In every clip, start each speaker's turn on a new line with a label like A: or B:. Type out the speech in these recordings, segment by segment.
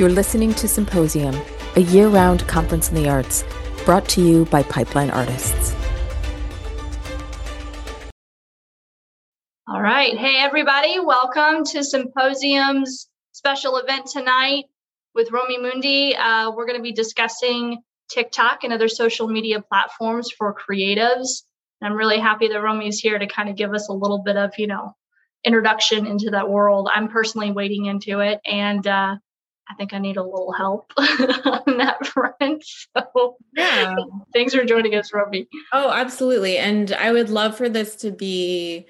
A: You're listening to Symposium, a year round conference in the arts, brought to you by Pipeline Artists.
B: All right. Hey, everybody. Welcome to Symposium's special event tonight with Romi Moondi. Uh, we're going to be discussing TikTok and other social media platforms for creatives. I'm really happy that Romi's here to kind of give us a little bit of, you know, introduction into that world. I'm personally wading into it and uh, I think I need a little help on that front. So yeah. Thanks for joining us, Romi.
C: Oh, absolutely. And I would love for this to be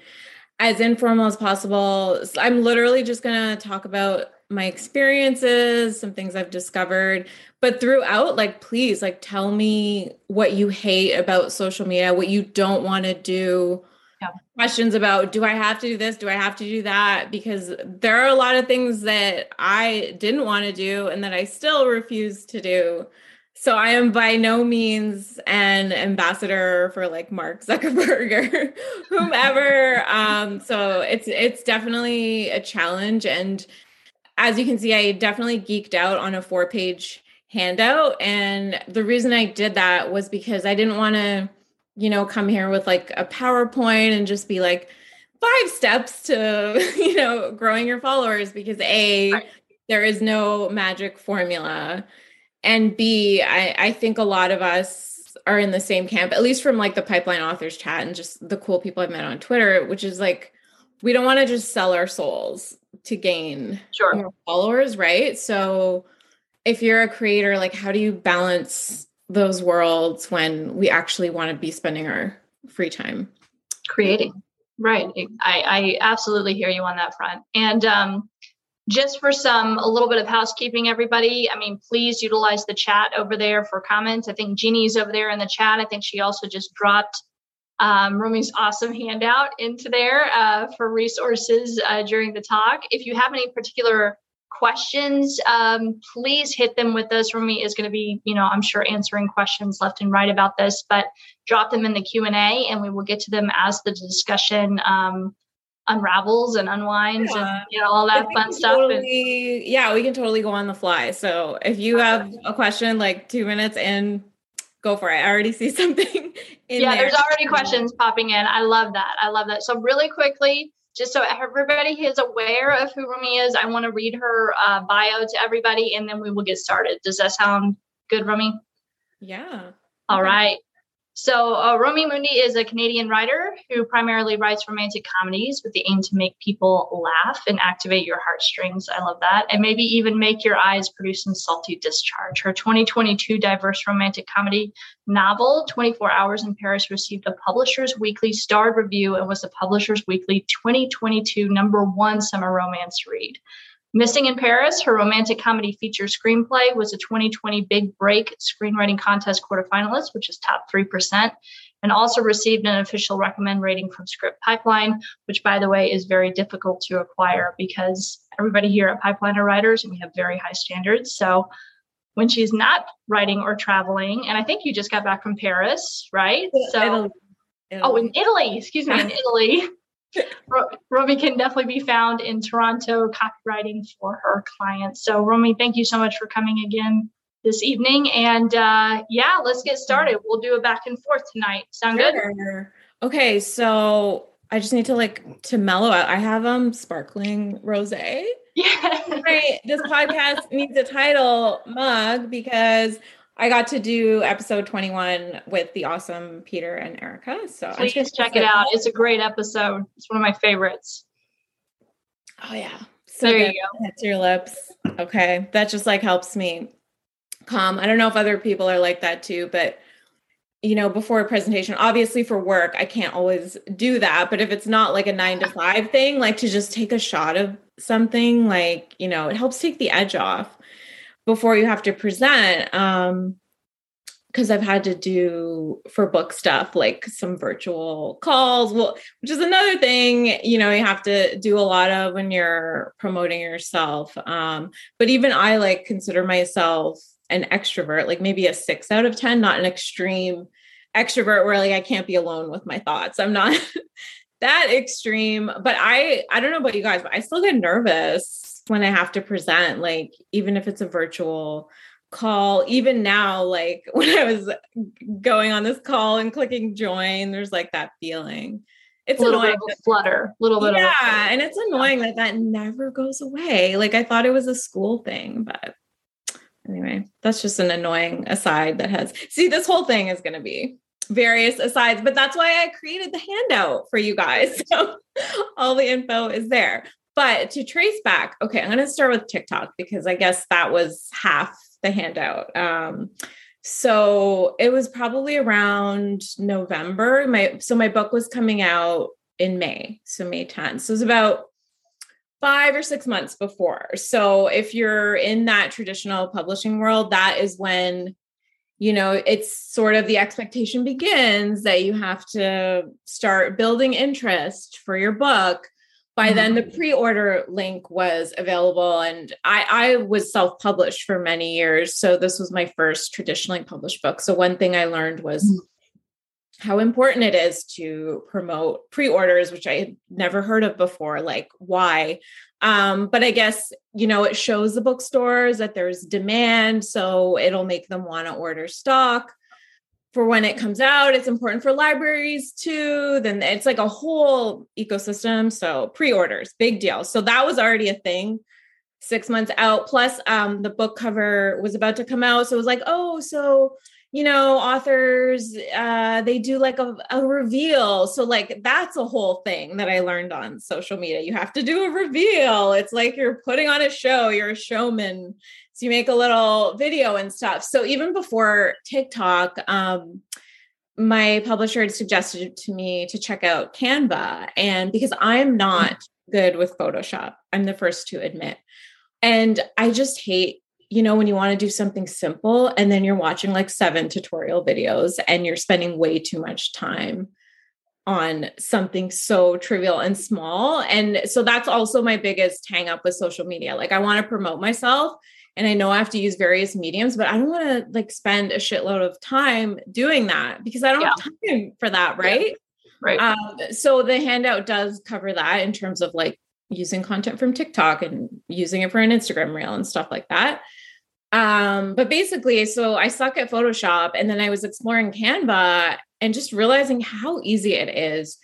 C: as informal as possible. I'm literally just going to talk about my experiences, some things I've discovered, but throughout like please like tell me what you hate about social media, what you don't want to do. Yeah. Questions about do I have to do this? Do I have to do that? Because there are a lot of things that I didn't want to do and that I still refuse to do. So I am by no means an ambassador for like Mark Zuckerberg or whomever. um, so it's it's definitely a challenge. And as you can see, I definitely geeked out on a four page handout. And the reason I did that was because I didn't want to, you know, come here with like a PowerPoint and just be like five steps to, you know, growing your followers because A, right. there is no magic formula and b I, I think a lot of us are in the same camp at least from like the pipeline authors chat and just the cool people i've met on twitter which is like we don't want to just sell our souls to gain
B: sure. more
C: followers right so if you're a creator like how do you balance those worlds when we actually want to be spending our free time.
B: Creating. Right. I i absolutely hear you on that front. And um just for some a little bit of housekeeping everybody i mean please utilize the chat over there for comments. I think jeannie's over there in the chat. I think she also just dropped um, Romi's awesome handout into there uh, for resources uh, during the talk. If you have any particular questions, um, please hit them with us. Romi is going to be, you know, I'm sure answering questions left and right about this, but drop them in the Q and A, and we will get to them as the discussion um, unravels and unwinds yeah. and you know all that fun stuff
C: totally, and, yeah we can totally go on the fly so if you have a question like two minutes in go for it i already see something
B: yeah there. there's already questions popping in i love that i love that so really quickly just so everybody is aware of who Romi is, I want to read her uh, bio to everybody and then we will get started. Does that sound good, Romi?
C: Yeah.
B: All okay. right. So, uh, Romi Moondi is a Canadian writer who primarily writes romantic comedies with the aim to make people laugh and activate your heartstrings. I love that. And maybe even make your eyes produce some salty discharge. Her 2022 diverse romantic comedy novel, 24 Hours in Paris, received a Publishers Weekly starred review and was the Publishers Weekly 2022 number one summer romance read. Missing in Paris, her romantic comedy feature screenplay was a 2020 Big Break Screenwriting Contest quarterfinalist, which is top 3%, and also received an official recommend rating from Script Pipeline, which, by the way, is very difficult to acquire because everybody here at Pipeline are writers and we have very high standards. So when she's not writing or traveling, and I think you just got back from Paris, right? So, Italy. Oh, Italy. oh, in Italy, excuse me, in Italy. Romi can definitely be found in Toronto copywriting for her clients. So, Romi, thank you so much for coming again this evening. And uh, yeah, let's get started. We'll do a back and forth tonight. Sound sure.
C: good? Okay, so I just need to like to mellow out. I have um sparkling rosé.
B: Yeah.
C: right. This podcast needs a title mug because I got to do episode 21 with the awesome Peter and Erica. So
B: please just check it out. It's a great episode. It's one of my favorites.
C: Oh yeah. So there you go. Hits your lips. Okay. That just like helps me calm. I don't know if other people are like that too, but you know, before a presentation, obviously for work, I can't always do that. But if it's not like a nine to five thing, like to just take a shot of something, like, you know, it helps take the edge off before you have to present um because I've had to do for book stuff like some virtual calls, well, which is another thing, you know, you have to do a lot of when you're promoting yourself. Um, but even I like consider myself an extrovert, like maybe a six out of 10, not an extreme extrovert where like I can't be alone with my thoughts. I'm not that extreme. But I I don't know about you guys, but I still get nervous when I have to present, like even if it's a virtual call. Even now, like when I was going on this call and clicking join, there's like that feeling. It's
B: a little
C: annoying.
B: bit of a flutter, little bit
C: yeah,
B: of
C: and it's annoying that that never goes away. Like I thought it was a school thing, but anyway, that's just an annoying aside that has. See, this whole thing is going to be various asides, but that's why I created the handout for you guys. So all the info is there. But to trace back, okay, I'm going to start with TikTok because I guess that was half the handout. Um, so it was probably around November. My so my book was coming out in May, so May 10th. So it was about five or six months before. So if you're in that traditional publishing world, that is when you know it's sort of the expectation begins that you have to start building interest for your book by mm-hmm. then the pre-order link was available and i i was self-published for many years so this was my first traditionally published book so one thing i learned was mm-hmm. How important it is to promote pre-orders which i had never heard of before like why um, but I guess, you know, it shows the bookstores that there's demand. So it'll make them want to order stock for when it comes out. It's important for libraries too. Then it's like a whole ecosystem. So pre orders, big deal. So that was already a thing six months out. Plus, um, the book cover was about to come out. So it was like, oh, so you know authors uh they do like a, a reveal. So like that's a whole thing that i learned on social media. You have to do a reveal. It's like you're putting on a show. You're a showman. So you make a little video and stuff. So even before tiktok um my publisher had suggested to me to check out canva. And because i'm not good with photoshop i'm the first to admit. And i just hate you know, when you want to do something simple and then you're watching like seven tutorial videos and you're spending way too much time on something so trivial and small. And so that's also my biggest hang up with social media. Like I want to promote myself and I know I have to use various mediums, but I don't want to like spend a shitload of time doing that because I don't yeah. have time for that, right? Yeah.
B: Right.
C: Um, so the handout does cover that in terms of like using content from TikTok and using it for an Instagram reel and stuff like that. Um, but basically, so I suck at Photoshop and then I was exploring Canva and just realizing how easy it is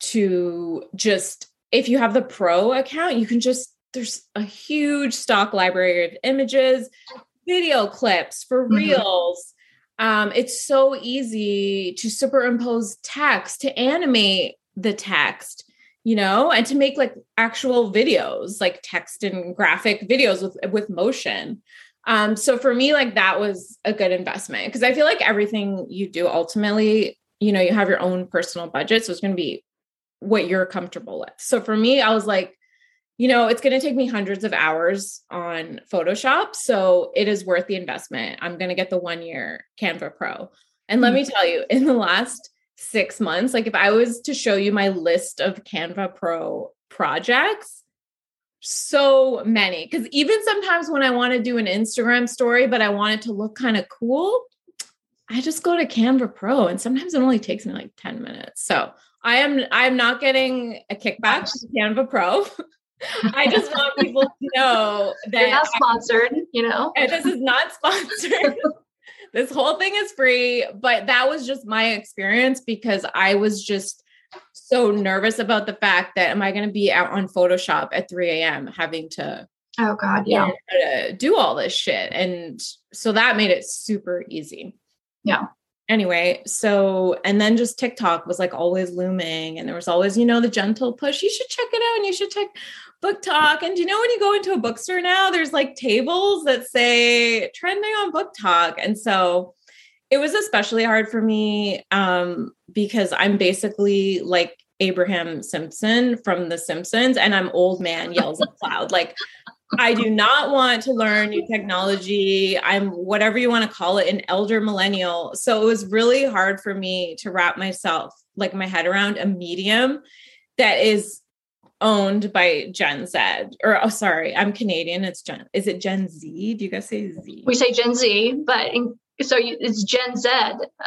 C: to just, if you have the pro account, you can just, there's a huge stock library of images, video clips for mm-hmm. reels. Um, it's so easy to superimpose text, to animate the text you know and to make like actual videos like text and graphic videos with with motion um, so for me, like that was a good investment because I feel like everything you do ultimately, you know, you have your own personal budget. So it's going to be what you're comfortable with. So for me, I was like, you know, it's going to take me hundreds of hours on Photoshop. So it is worth the investment. I'm going to get the one year Canva Pro. And let mm-hmm. me tell you, in the last six months, like if I was to show you my list of Canva Pro projects, so many because even sometimes when I want to do an Instagram story, but I want it to look kind of cool, I just go to Canva Pro and sometimes it only takes me like 10 minutes. So I am I'm not getting a kickback from Canva Pro. I just want people to know that
B: You're not sponsored, I, you know.
C: And this is not sponsored. this whole thing is free, but that was just my experience because I was just so nervous about the fact that am I going to be out on Photoshop at 3 a.m. having to
B: oh god yeah.
C: Uh, do all this shit? And so that made it super easy.
B: Yeah.
C: Anyway so and then just tiktok was like always looming and there was always you know the gentle push you should check it out and you should check BookTok. And you know when you go into a bookstore now there's like tables that say trending on BookTok. And so it was especially hard for me um, because I'm basically like Abraham Simpson from The Simpsons, and I'm old man yells at cloud. Like, I do not want to learn new technology. I'm whatever you want to call it, an elder millennial. So it was really hard for me to wrap myself, like my head around a medium that is owned by Gen Z. Or oh, sorry, I'm Canadian. It's Gen. Is it Gen Z? Do you guys say Z?
B: We say Gen Z, but in So you, it's Gen Z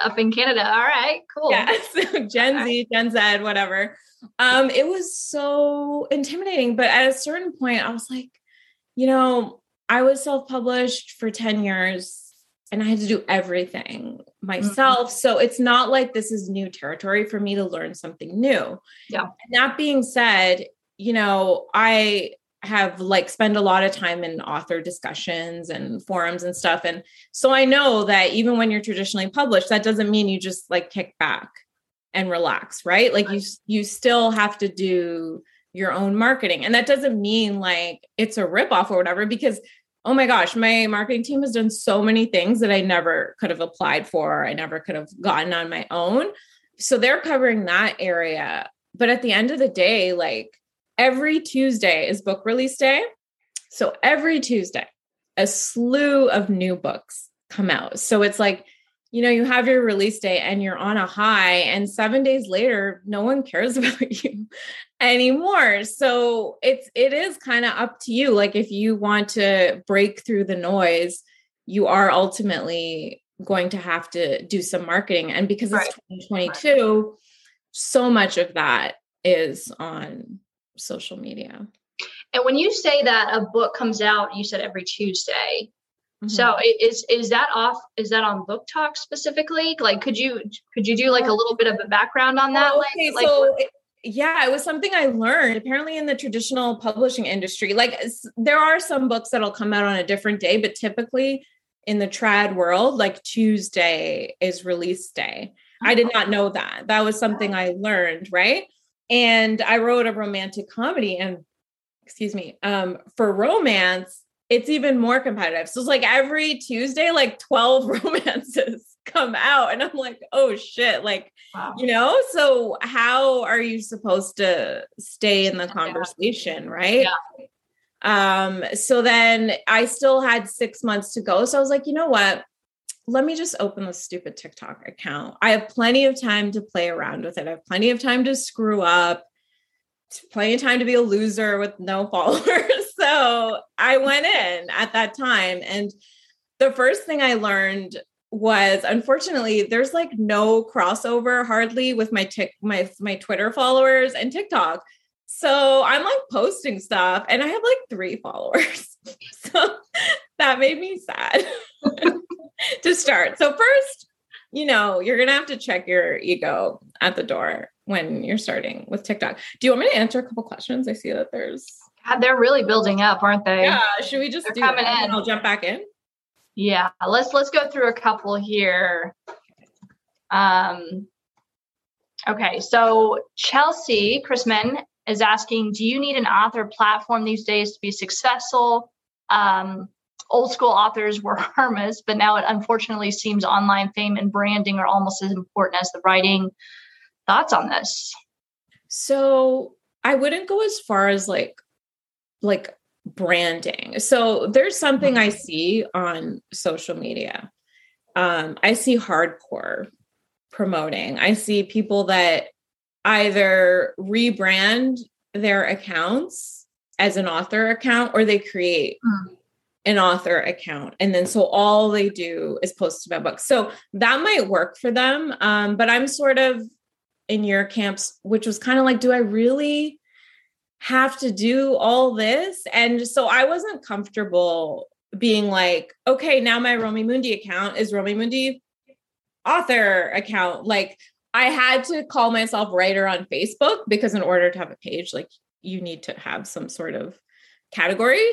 B: up in Canada. All right, cool.
C: Yeah, so Gen Z, Gen Z, whatever. Um, it was so intimidating, but at a certain point, I was like, you know, I was self-published for 10 years and I had to do everything myself. Mm-hmm. So it's not like this is new territory for me to learn something new.
B: Yeah.
C: And that being said, you know, I have like spend a lot of time in author discussions and forums and stuff. And so i know that even when you're traditionally published that doesn't mean you just like kick back and relax right? Like you you still have to do your own marketing. And that doesn't mean like it's a rip off or whatever because oh my gosh my marketing team has done so many things that i never could have applied for. I never could have gotten on my own. So they're covering that area. But at the end of the day like every Tuesday is book release day. So every Tuesday, a slew of new books come out. So it's like, you know, you have your release day and you're on a high, and seven days later, no one cares about you anymore. So it's it is kind of up to you. Like if you want to break through the noise, you are ultimately going to have to do some marketing. And because it's right. 2022, so much of that is on social media.
B: And when you say that a book comes out, you said every Tuesday. Mm-hmm. So is is that off? Is that on BookTok specifically? Like, could you could you do like a little bit of a background on that?
C: Oh, okay, like, so like, yeah, it was something I learned apparently in the traditional publishing industry. Like, there are some books that'll come out on a different day, but typically in the trad world, like Tuesday is release day. I did not know that. That was something I learned, right? And I wrote a romantic comedy and excuse me, um, for romance, it's even more competitive. So it's like every Tuesday, like 12 romances come out. And I'm like, oh shit. Like, wow. you know, so how are you supposed to stay in the conversation? Right. Yeah. Um, so then I still had six months to go. So I was like, you know what? Let me just open the stupid TikTok account. I have plenty of time to play around with it. I have plenty of time to screw up, plenty of time to be a loser with no followers. so I went in at that time. And the first thing I learned was unfortunately there's like no crossover hardly with my tick my my Twitter followers and TikTok. So I'm like posting stuff and I have like 3 followers. so that made me sad. to start. So first, you know, you're gonna have to check your ego at the door when you're starting with TikTok. Do you want me to answer a couple questions? I see that there's
B: God, they're really building up, aren't they?
C: Yeah. Should we just they're do coming that in. I'll jump back in?
B: Yeah, let's let's go through a couple here. Um okay, so Chelsea Chrisman is asking, do you need an author platform these days to be successful? Um, old school authors were harmless, but now it unfortunately seems online fame and branding are almost as important as the writing. Thoughts on this?
C: So I wouldn't go as far as like like branding. So there's something I see on social media. Um, I see hardcore promoting. I see people that either rebrand their accounts as an author account or they create mm an author account. And then so all they do is post about books. So that might work for them um, but i'm sort of in your camps which was kind of like do i really have to do all this? And so i wasn't comfortable being like okay now my Romi Moondi account is Romi Moondi author account. Like i had to call myself writer on facebook because in order to have a page like you need to have some sort of category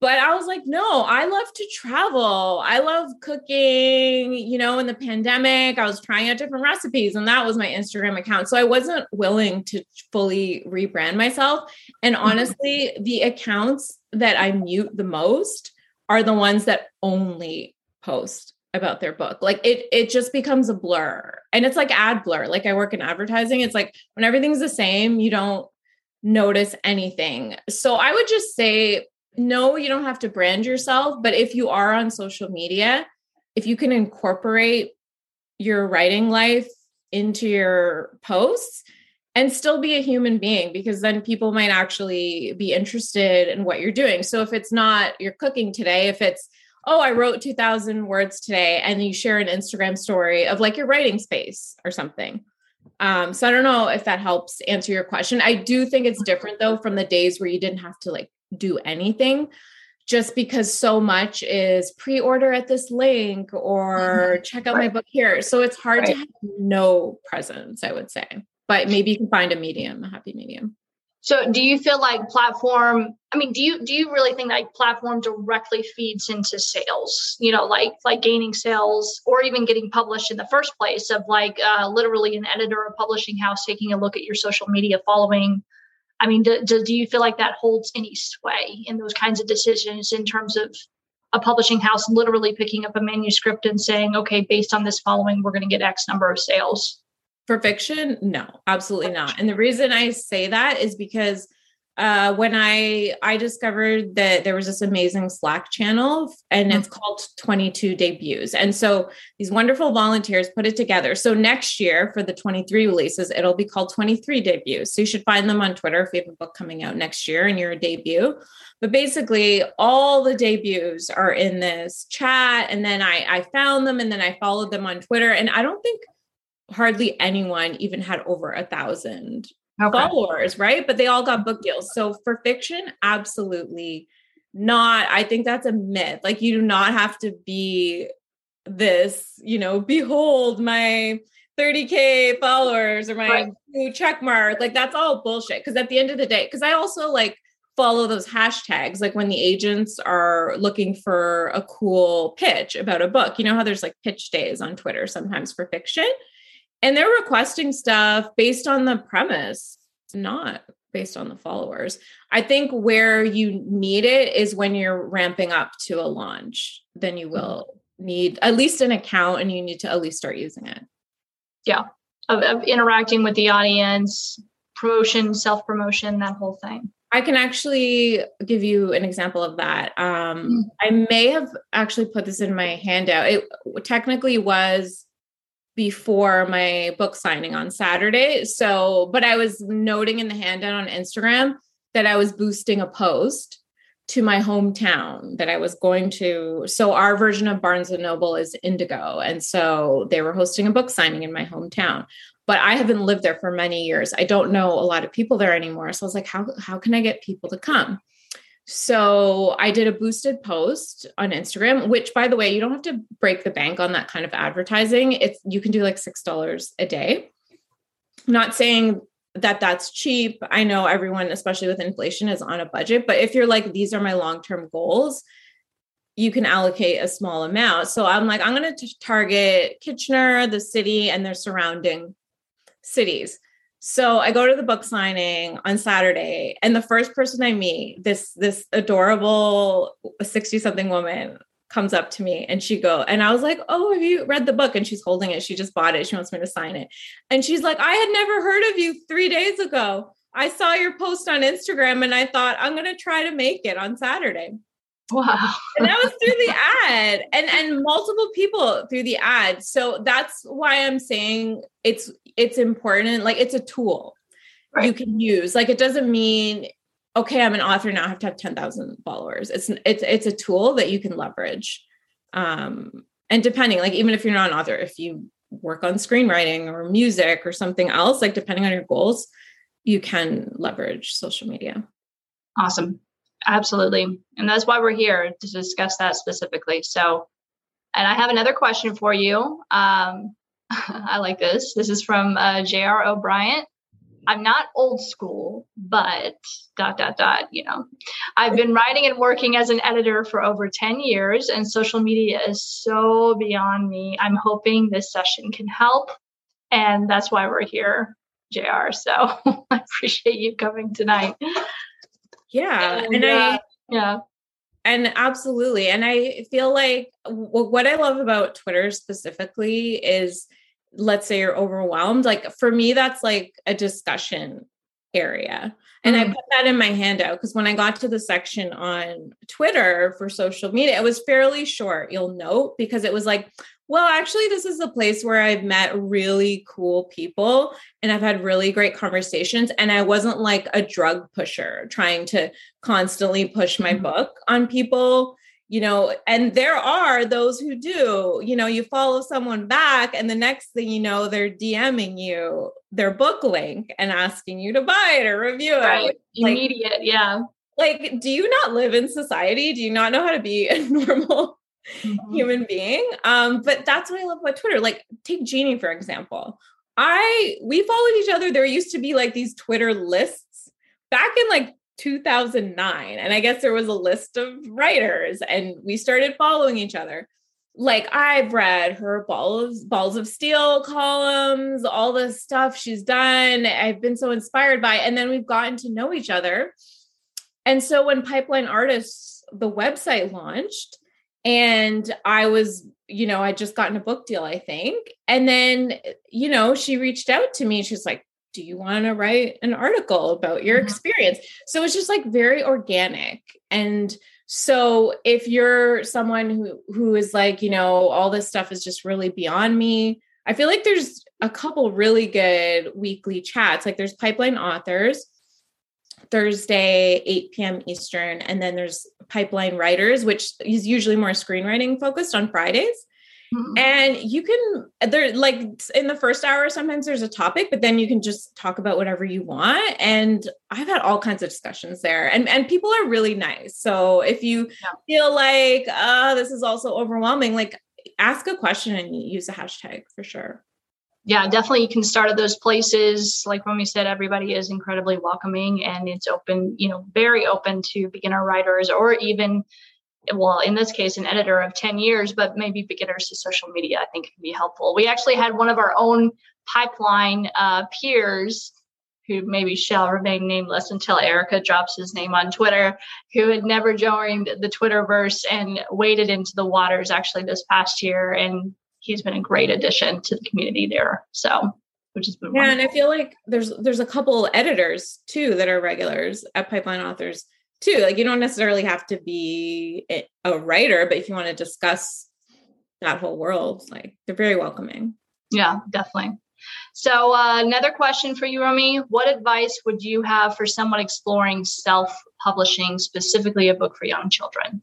C: but I was like, no, I love to travel. I love cooking. You know, in the pandemic, I was trying out different recipes, and that was my Instagram account. So I wasn't willing to fully rebrand myself. And mm-hmm. honestly, the accounts that I mute the most are the ones that only post about their book. Like it it just becomes a blur. And it's like ad blur. Like I work in advertising. It's like when everything's the same, you don't notice anything. So I would just say no, you don't have to brand yourself, but if you are on social media, if you can incorporate your writing life into your posts and still be a human being because then people might actually be interested in what you're doing. So if it's not you're cooking today, if it's oh, I wrote 2000 words today, and you share an Instagram story of like your writing space or something. Um, so I don't know if that helps answer your question. I do think it's different though from the days where you didn't have to like do anything just because so much is pre-order at this link or mm-hmm. check out right. my book here. So it's hard right. to have no presence, I would say. But maybe you can find a medium, a happy medium.
B: So do you feel like platform I mean do you do you really think like platform directly feeds into sales? You know, like like gaining sales or even getting published in the first place of like uh, literally an editor or publishing house taking a look at your social media following I mean, do, do, do you feel like that holds any sway in those kinds of decisions in terms of a publishing house literally picking up a manuscript and saying, okay, based on this following, we're going to get X number of sales?
C: For fiction, no, absolutely not. And the reason I say that is because uh, when I I discovered that there was this amazing Slack channel and it's mm-hmm. called 22 debuts. And so these wonderful volunteers put it together. So next year for the 23 releases, it'll be called 23 debuts. So you should find them on Twitter if you have a book coming out next year and you're a debut. But basically, all the debuts are in this chat. And then I, I found them and then I followed them on Twitter. And I don't think hardly anyone even had over a thousand okay. followers, right? But they all got book deals. So for fiction, absolutely not. I think that's a myth. Like you do not have to be this, you know, behold my 30k followers or my right. blue check mark. Like that's all bullshit. Cause at the end of the day, because I also like follow those hashtags like when the agents are looking for a cool pitch about a book you know how there's like pitch days on twitter sometimes for fiction and they're requesting stuff based on the premise, not based on the followers. I think where you need it is when you're ramping up to a launch, then you will need at least an account and you need to at least start using it.
B: Yeah. Of, of interacting with the audience, promotion, self promotion, that whole thing.
C: I can actually give you an example of that. Um, mm-hmm. I may have actually put this in my handout. It technically was before my book signing on Saturday. So, but I was noting in the handout on Instagram that I was boosting a post to my hometown that I was going to. So, our version of Barnes and Noble is Indigo. And so they were hosting a book signing in my hometown. But I haven't lived there for many years. I don't know a lot of people there anymore. So I was like, how, how can I get people to come? So I did a boosted post on Instagram, which by the way, you don't have to break the bank on that kind of advertising. It's you can do like $6 a day. Not saying that that's cheap. I know everyone, especially with inflation, is on a budget, but if you're like, these are my long term goals, you can allocate a small amount. So I'm like, I'm going to target Kitchener, the city, and their surrounding cities. So I go to the book signing on Saturday, and the first person I meet, this this adorable 60 something woman comes up to me and she go and I was like, "Oh, have you read the book?" And she's holding it. She just bought it. She wants me to sign it. And she's like, "I had never heard of you 3 days ago. I saw your post on Instagram and I thought I'm going to try to make it on Saturday."
B: Wow.
C: and that was through the ad and and multiple people through the ad. So that's why I'm saying it's it's important like it's a tool right. you can use. Like it doesn't mean okay, I'm an author now I have to have 10,000 followers. It's it's it's a tool that you can leverage. Um and depending like even if you're not an author if you work on screenwriting or music or something else like depending on your goals you can leverage social media.
B: Awesome. Absolutely. And that's why we're here to discuss that specifically. So, and I have another question for you. Um, I like this. This is from uh, J.R. O'Brien. I'm not old school, but dot, dot, dot, you know. I've been writing and working as an editor for over 10 years, and social media is so beyond me. I'm hoping this session can help. And that's why we're here, JR. So I appreciate you coming tonight.
C: Yeah. And, and uh, I,
B: yeah.
C: And absolutely. And I feel like what I love about Twitter specifically is let's say you're overwhelmed. Like for me, that's like a discussion area. And mm. I put that in my handout because when I got to the section on Twitter for social media, it was fairly short, you'll note, because it was like, well, actually, this is a place where I've met really cool people and I've had really great conversations. And I wasn't like a drug pusher trying to constantly push my mm-hmm. book on people. you know, and there are those who do, you know, you follow someone back and the next thing you know, they're DMing you their book link and asking you to buy it or review it.
B: Right. Like, Immediate, yeah.
C: Like, do you not live in society? Do you not know how to be a normal mm-hmm. human being? Um, but that's what I love about Twitter. Like, take Jeannie, for example. I we followed each other. There used to be like these Twitter lists back in like 2009 and i guess there was a list of writers and we started following each other like i've read her balls balls of steel columns all the stuff she's done i've been so inspired by and then we've gotten to know each other and so when pipeline artists the website launched and i was you know i just gotten a book deal i think and then you know she reached out to me she's like do you want to write an article about your mm-hmm. experience so it's just like very organic and so if you're someone who who is like you know all this stuff is just really beyond me i feel like there's a couple really good weekly chats like there's pipeline authors thursday 8 p.m eastern and then there's pipeline writers which is usually more screenwriting focused on fridays Mm-hmm. And you can there like in the first hour sometimes there's a topic but then you can just talk about whatever you want and I've had all kinds of discussions there and and people are really nice. So if you yeah. feel like uh this is also overwhelming like ask a question and use a hashtag for sure.
B: Yeah, definitely you can start at those places. Like when we said, everybody is incredibly welcoming and it's open, you know, very open to beginner writers or even well, in this case, an editor of 10 years, but maybe beginners to social media, I think can be helpful. We actually had one of our own pipeline uh, peers who maybe shall remain nameless until Erica drops his name on Twitter, who had never joined the Twitterverse and waded into the waters actually this past year. And he's been a great addition to the community there. So which has been
C: yeah, wonderful. and I feel like there's there's a couple editors too that are regulars at Pipeline Authors too. Like you don't necessarily have to be a writer, but if you want to discuss that whole world, like they're very welcoming.
B: Yeah, definitely. So uh, another question for you, Romi. What advice would you have for someone exploring self-publishing, specifically a book for young children?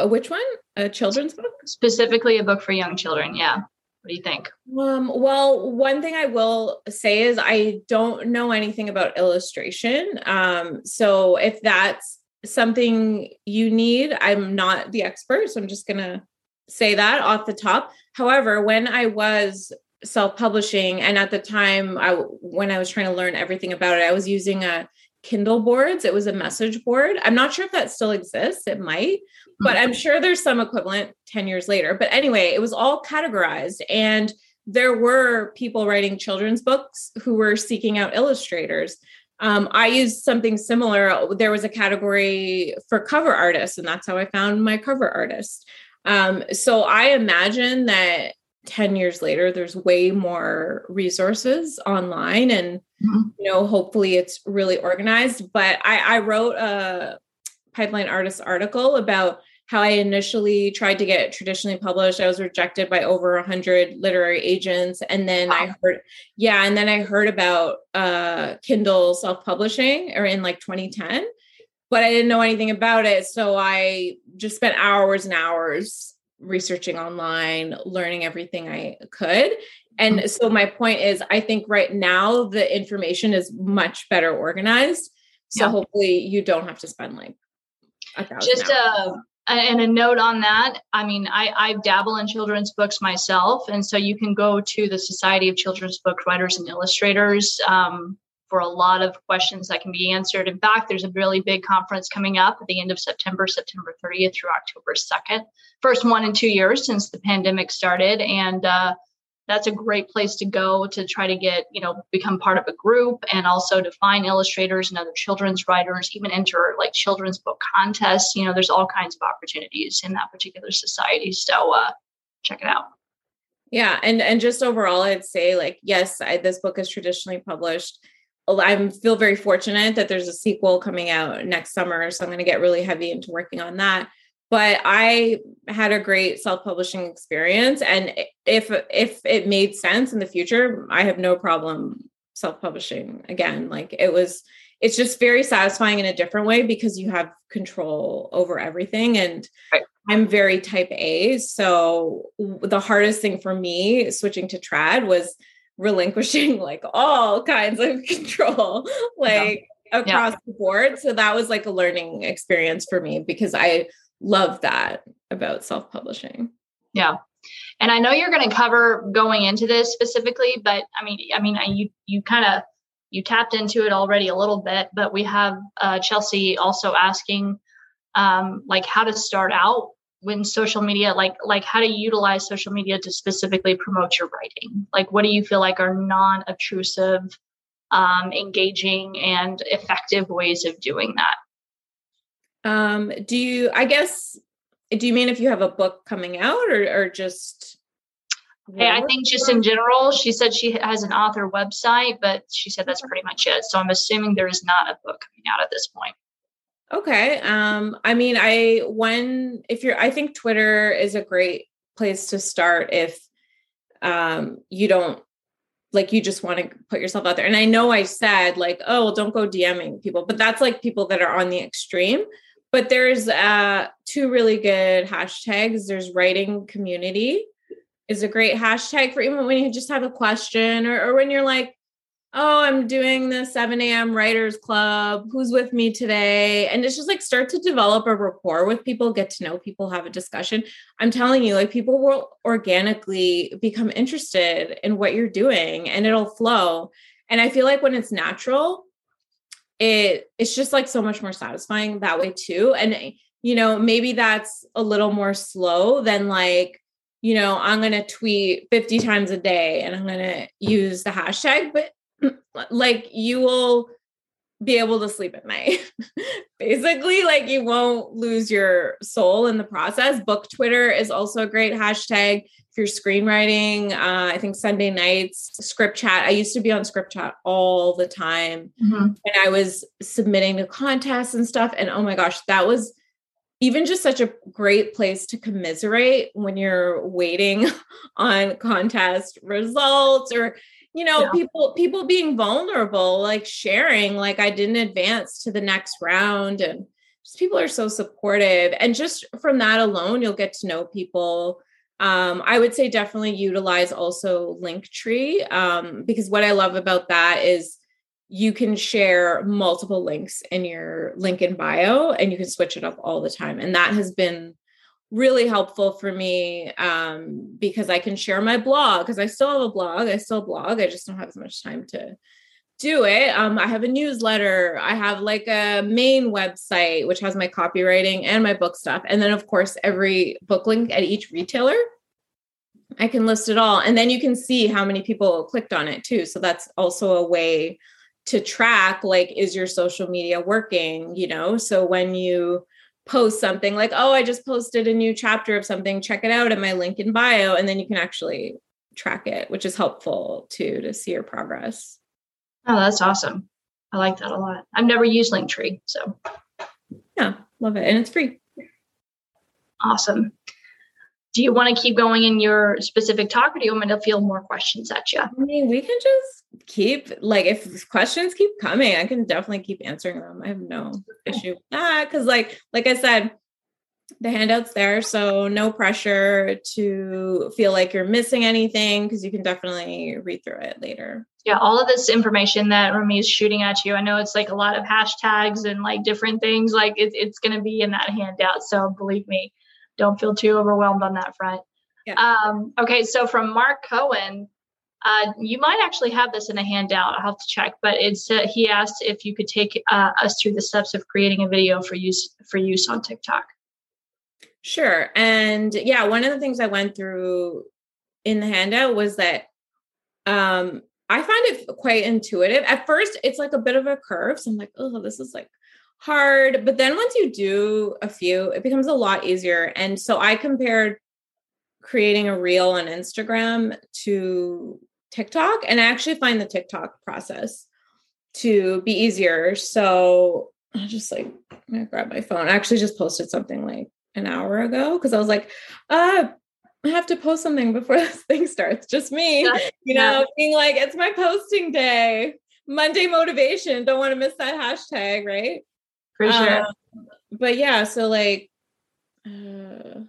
C: Uh, which one? A children's book?
B: Specifically a book for young children, yeah. What do you think?
C: Um, well, one thing I will say is I don't know anything about illustration. Um, so if that's something you need, I'm not the expert. So I'm just going to say that off the top. However, when I was self-publishing and at the time I when I was trying to learn everything about it, I was using a Kindle boards. It was a message board. I'm not sure if that still exists. It might, but I'm sure there's some equivalent 10 years later. But anyway, it was all categorized. And there were people writing children's books who were seeking out illustrators. Um, I used something similar. There was a category for cover artists, and that's how I found my cover artist. Um, so I imagine that 10 years later, there's way more resources online, and mm-hmm. you know, hopefully it's really organized. But I, I wrote a pipeline artist article about how I initially tried to get traditionally published. I was rejected by over 100 literary agents. And then wow. I heard, yeah, and then I heard about uh, Kindle self publishing or in like 2010, but I didn't know anything about it. So I just spent hours and hours researching online, learning everything I could. And mm-hmm. so my point is, I think right now the information is much better organized. So yeah. hopefully you don't have to spend like
B: just a and a note on that i mean i i dabble in children's books myself and so you can go to the society of children's book writers and illustrators um, for a lot of questions that can be answered. In fact there's a really big conference coming up at the end of september september 30th through october 2nd first one in two years since the pandemic started and uh, that's a great place to go to try to get, you know, become part of a group and also to find illustrators and other children's writers, even enter like children's book contests. You know, there's all kinds of opportunities in that particular society. So uh, check it out.
C: Yeah, and and just overall, I'd say like yes, I, this book is traditionally published. I feel very fortunate that there's a sequel coming out next summer, so I'm going to get really heavy into working on that but i had a great self-publishing experience and if if it made sense in the future i have no problem self-publishing again like it was it's just very satisfying in a different way because you have control over everything and right. i'm very type a so the hardest thing for me switching to trad was relinquishing like all kinds of control like yeah. across yeah. the board so that was like a learning experience for me because i love that about self-publishing.
B: Yeah. And i know you're going to cover going into this specifically but i mean i mean you you kind of you tapped into it already a little bit, but we have uh, Chelsea also asking um, like how to start out when social media like like how to utilize social media to specifically promote your writing. Like what do you feel like are non-obtrusive um, engaging and effective ways of doing that
C: um do you i guess do you mean if you have a book coming out or, or just
B: yeah, I think just in general, she said she has an author website, but she said that's pretty much it. So I'm assuming there is not a book coming out at this point.
C: Okay. Um, I mean, I when if you're I think Twitter is a great place to start if um you don't like you just want to put yourself out there. And I know I said like, oh, well, don't go DMing people, but that's like people that are on the extreme. But there's uh two really good hashtags. There's writing community is a great hashtag for even when you just have a question or, or when you're like, oh, I'm doing the 7 a.m. writers club. Who's with me today? And it's just like start to develop a rapport with people, get to know people, have a discussion. I'm telling you, like people will organically become interested in what you're doing and it'll flow. And I feel like when it's natural, it it's just like so much more satisfying that way too. And eh, you know, maybe that's a little more slow than like you know, I'm going to tweet 50 times a day and I'm going to use the hashtag, but like you will be able to sleep at night. Basically, like you won't lose your soul in the process. Book Twitter is also a great hashtag if you're screenwriting. Uh, I think Sunday nights, script chat. I used to be on script chat all the time mm-hmm. and I was submitting to contests and stuff. And oh my gosh, that was even just such a great place to commiserate when you're waiting on contest results or you know yeah. people people being vulnerable like sharing like i didn't advance to the next round and just people are so supportive and just from that alone you'll get to know people um, i would say definitely utilize also linktree um, because what i love about that is you can share multiple links in your link in bio and you can switch it up all the time. And that has been really helpful for me um, because I can share my blog because I still have a blog. I still blog. I just don't have as much time to do it. Um, I have a newsletter. I have like a main website, which has my copywriting and my book stuff. And then, of course, every book link at each retailer. I can list it all. And then you can see how many people clicked on it too. So that's also a way to track like is your social media working you know so when you post something like oh i just posted a new chapter of something. Check it out at my link in bio and then you can actually track it which is helpful too to see your progress.
B: Oh that's awesome. I like that a lot. I've never used linktree so.
C: Yeah love it and it's free.
B: Awesome. Do you want to keep going in your specific talk or do you want me to field more questions at you? I
C: mean, we can just keep like if questions keep coming, I can definitely keep answering them. I have no issue with that. Cause like like I said, the handout's there. So no pressure to feel like you're missing anything because you can definitely read through it later.
B: Yeah, all of this information that Romi is shooting at you. I know it's like a lot of hashtags and like different things. Like it, it's going to be in that handout. So believe me, don't feel too overwhelmed on that front. Yeah. Um, okay, so from Mark Cohen, uh, you might actually have this in a handout. I'll have to check, but it's uh, he asked if you could take uh, us through the steps of creating a video for use for use on TikTok.
C: Sure, and yeah, one of the things I went through in the handout was that um, I find it quite intuitive. At first, it's like a bit of a curve, so I'm like, oh, this is like hard. But then once you do a few, it becomes a lot easier. And so I compared creating a reel on Instagram to TikTok, and I actually find the TikTok process to be easier. So I just like I'm gonna grab my phone. I actually just posted something like an hour ago because I was like, uh, I have to post something before this thing starts. Just me, you know, being like, it's my posting day. Monday motivation. Don't want to miss that hashtag, right?
B: For sure.
C: Um, but yeah, so like, uh,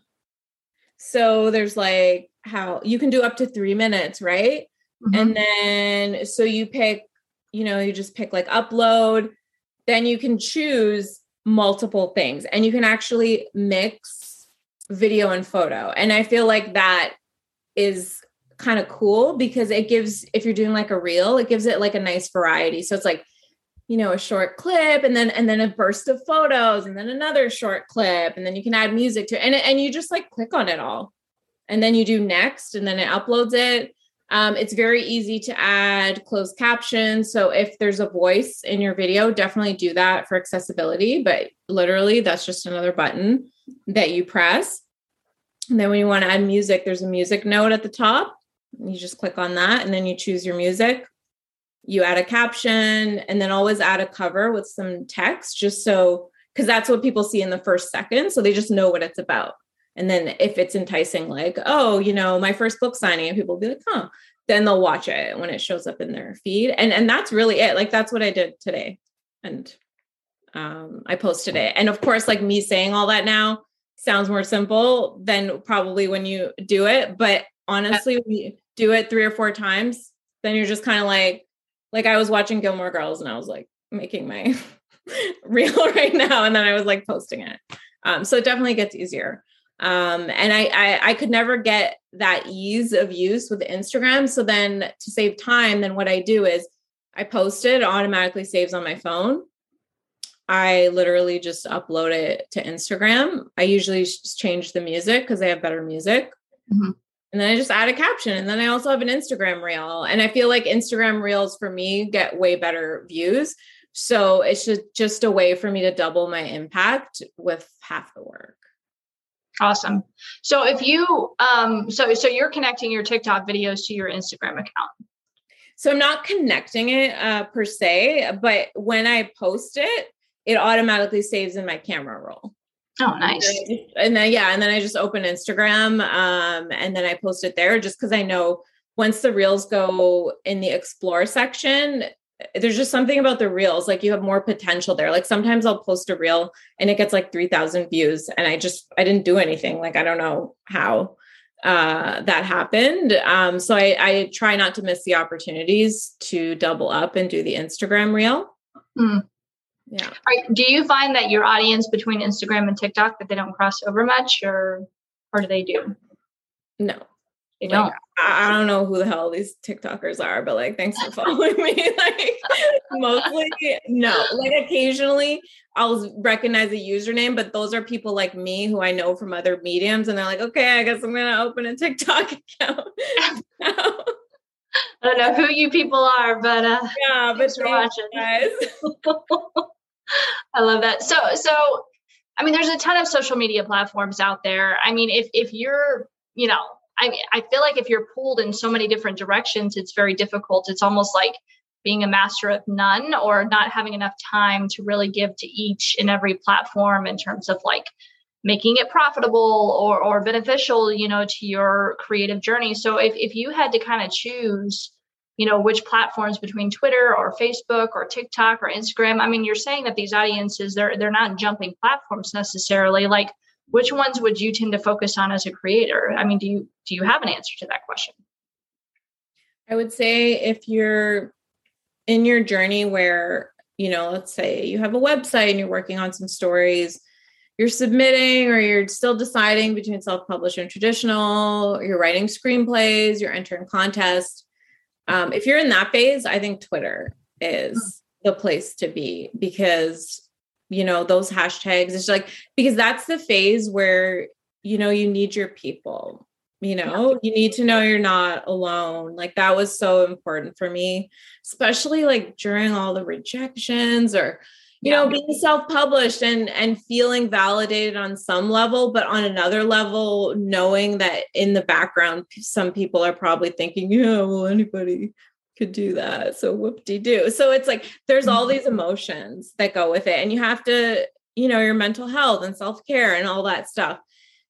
C: so there's like how you can do up to three minutes, right? Mm-hmm. And then so you pick, you know, you just pick like upload, then you can choose multiple things and you can actually mix video and photo. And I feel like that is kind of cool because it gives if you're doing like a reel, it gives it like a nice variety. So it's like you know a short clip and then and then a burst of photos and then another short clip and then you can add music to it and and you just like click on it all and then you do next and then it uploads it um, it's very easy to add closed captions. So if there's a voice in your video definitely do that for accessibility but literally that's just another button that you press. And then when you want to add music there's a music note at the top. You just click on that and then you choose your music. You add a caption and then always add a cover with some text just so because that's what people see in the first second so they just know what it's about and then if it's enticing like oh you know my first book signing and people will be like huh. Then they'll watch it when it shows up in their feed. And and that's really it. Like that's what i did today. And um i posted it. And of course like me saying all that now sounds more simple than probably when you do it. But honestly when you do it three or four times then you're just kind of like like I was watching Gilmore Girls and I was like making my reel right now, and then I was like posting it. Um, so it definitely gets easier. Um, and I, I I could never get that ease of use with Instagram. So then to save time, then what I do is I post it, it automatically saves on my phone. I literally just upload it to Instagram. I usually change the music because they have better music. Mm-hmm and then I just add a caption. And then I also have an Instagram reel. And I feel like Instagram reels for me get way better views. So it's just, just a way for me to double my impact with half the work.
B: Awesome. So if you um so so you're connecting your TikTok videos to your Instagram account.
C: So I'm not connecting it uh per se, but when I post it, it automatically saves in my camera roll.
B: Oh, nice.
C: And then yeah, and then I just open Instagram, um, and then I post it there just because I know once the reels go in the explore section, there's just something about the reels like you have more potential there like sometimes i'll post a reel and it gets like 3000 views and i just i didn't do anything like i don't know how uh that happened um so i i try not to miss the opportunities to double up and do the instagram reel mm.
B: Yeah. Right. Do you find that your audience between Instagram and TikTok that they don't cross over much, or or do they do?
C: No, Like, I, I don't know who the hell these TikTokers are, but like, thanks for following me. like, mostly no. Like, occasionally I'll recognize a username, but those are people like me who I know from other mediums, and they're like, okay, I guess I'm gonna open a TikTok account.
B: I don't know who you people are, but uh,
C: yeah, but for watching, guys.
B: I love that. So, so, I mean, there's a ton of social media platforms out there. I mean, if if you're, you know, I mean, I feel like if you're pulled in so many different directions, it's very difficult. It's almost like being a master of none or not having enough time to really give to each and every platform in terms of like making it profitable or or beneficial, you know, to your creative journey. So if if you had to kind of choose you know which platforms between twitter or facebook or tiktok or instagram i mean you're saying that these audiences they're they're not jumping platforms necessarily like which ones would you tend to focus on as a creator? I mean do you do you have an answer to that question?
C: I would say if you're in your journey where you know let's say you have a website and you're working on some stories you're submitting or you're still deciding between self-published and traditional you're writing screenplays you're entering contests um, if you're in that phase, I think Twitter is the place to be because you know those hashtags. It's like because that's the phase where you know you need your people you know? You need to know you're not alone. Like that was so important for me especially like during all the rejections or you know being self-published and and feeling validated on some level but on another level knowing that in the background some people are probably thinking yeah well anybody could do that. So whoop-de-doo. So it's like there's all these mm-hmm. emotions that go with it and you have to you know your mental health and self-care and all that stuff.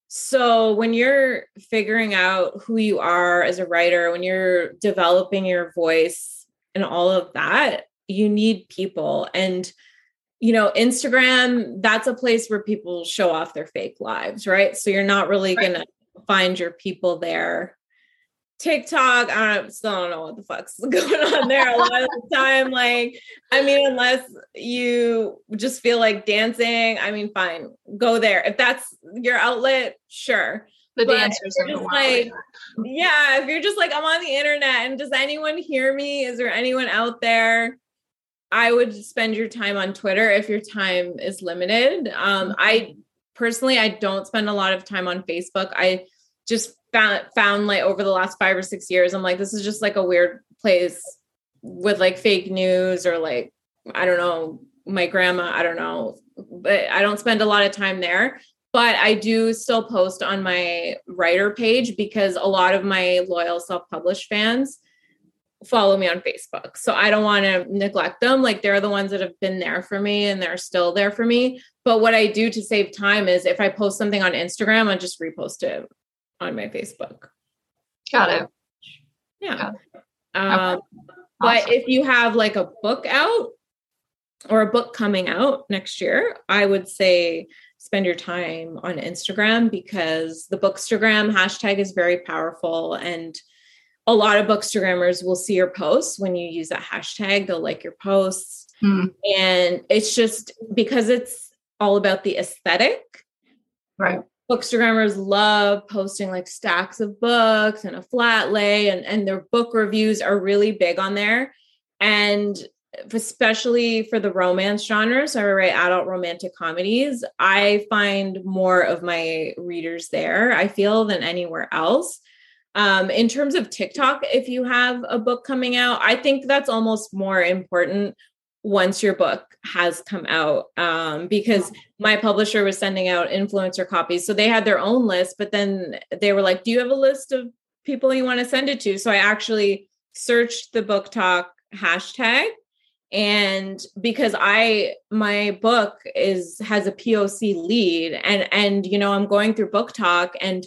C: So when you're figuring out who you are as a writer when you're developing your voice and all of that you need people. And you know instagram that's a place where people show off their fake lives right? So you're not really right. gonna find your people there TikTok, I don't, still don't know what the fuck's going on there a lot of the time. Like, I mean, unless you just feel like dancing, I mean, fine, go there. If that's your outlet, sure.
B: The but dancers
C: just like, yeah, if you're just like, I'm on the internet and does anyone hear me? Is there anyone out there? I would spend your time on Twitter if your time is limited. Um, I mm-hmm. personally, I don't spend a lot of time on Facebook. I just found found like over the last five or six years, I'm like, this is just like a weird place with like fake news or like I don't know, my grandma, I don't know, but I don't spend a lot of time there. But I do still post on my writer page because a lot of my loyal self-published fans follow me on Facebook. So I don't want to neglect them. Like they're the ones that have been there for me and they're still there for me. But what I do to save time is if I post something on Instagram, I just repost it on my Facebook.
B: Got it.
C: Yeah. Got it. Um, okay. But if you have like a book out or a book coming out next year, I would say spend your time on Instagram because the Bookstagram hashtag is very powerful and a lot of bookstagrammers will see your posts when you use that hashtag they'll like your posts mm. and it's just because it's all about the aesthetic
B: right
C: bookstagrammers love posting like stacks of books and a flat lay and, and their book reviews are really big on there. And especially for the romance genre so i write adult romantic comedies i find more of my readers there i feel than anywhere else. Um, in terms of tiktok if you have a book coming out i think that's almost more important once your book has come out um, because my publisher was sending out influencer copies. So they had their own list but then they were like do you have a list of people you want to send it to? So i actually searched the BookTok hashtag and because i my book is has a poc lead and and you know i'm going through BookTok and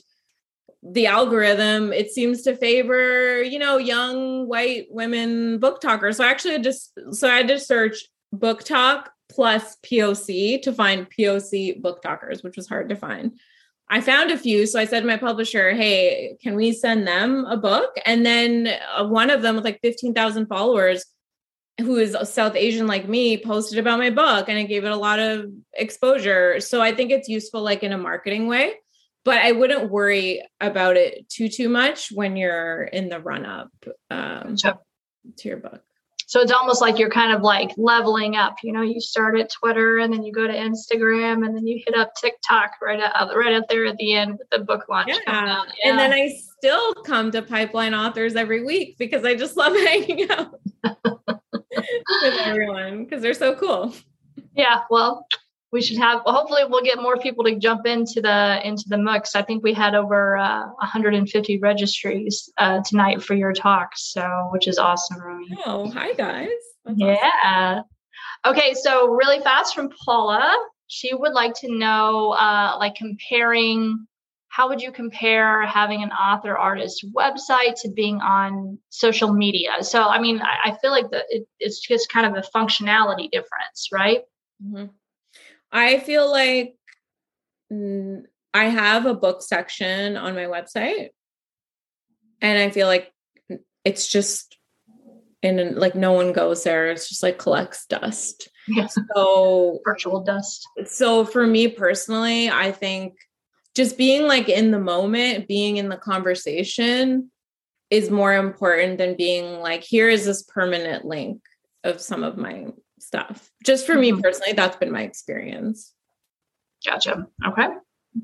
C: the algorithm it seems to favor you know young white women BookTokers. So actually I just so i had to search BookTok plus poc to find poc BookTokers which was hard to find. I found a few so i said to my publisher hey can we send them a book? And then uh, one of them with like 15000 followers who is south asian like me posted about my book and it gave it a lot of exposure. So i think it's useful like in a marketing way but I wouldn't worry about it too too much when you're in the run up um, to your book.
B: So it's almost like you're kind of like leveling up. You know, you start at Twitter and then you go to Instagram and then you hit up TikTok right up right up there at the end with the book launch. Yeah.
C: yeah. And then I still come to Pipeline Authors every week because I just love hanging out with everyone because they're so cool.
B: Yeah. Well, we should have hopefully we'll get more people to jump into the into the mix i think we had over uh, 150 registries uh, tonight for your talk so which is awesome Romi.
C: oh hi guys
B: That's yeah awesome. okay so really fast from paula she would like to know uh, like comparing how would you compare having an author artist website to being on social media so i mean i, I feel like that it, it's just kind of a functionality difference right mm-hmm.
C: I feel like I have a book section on my website. And I feel like it's just and like no one goes there. It's just like collects dust.
B: Yes.
C: So
B: virtual dust.
C: So for me personally, I think just being like in the moment, being in the conversation is more important than being like, here is this permanent link of some of my stuff. Just for mm-hmm. me personally, that's been my experience.
B: Gotcha. Okay.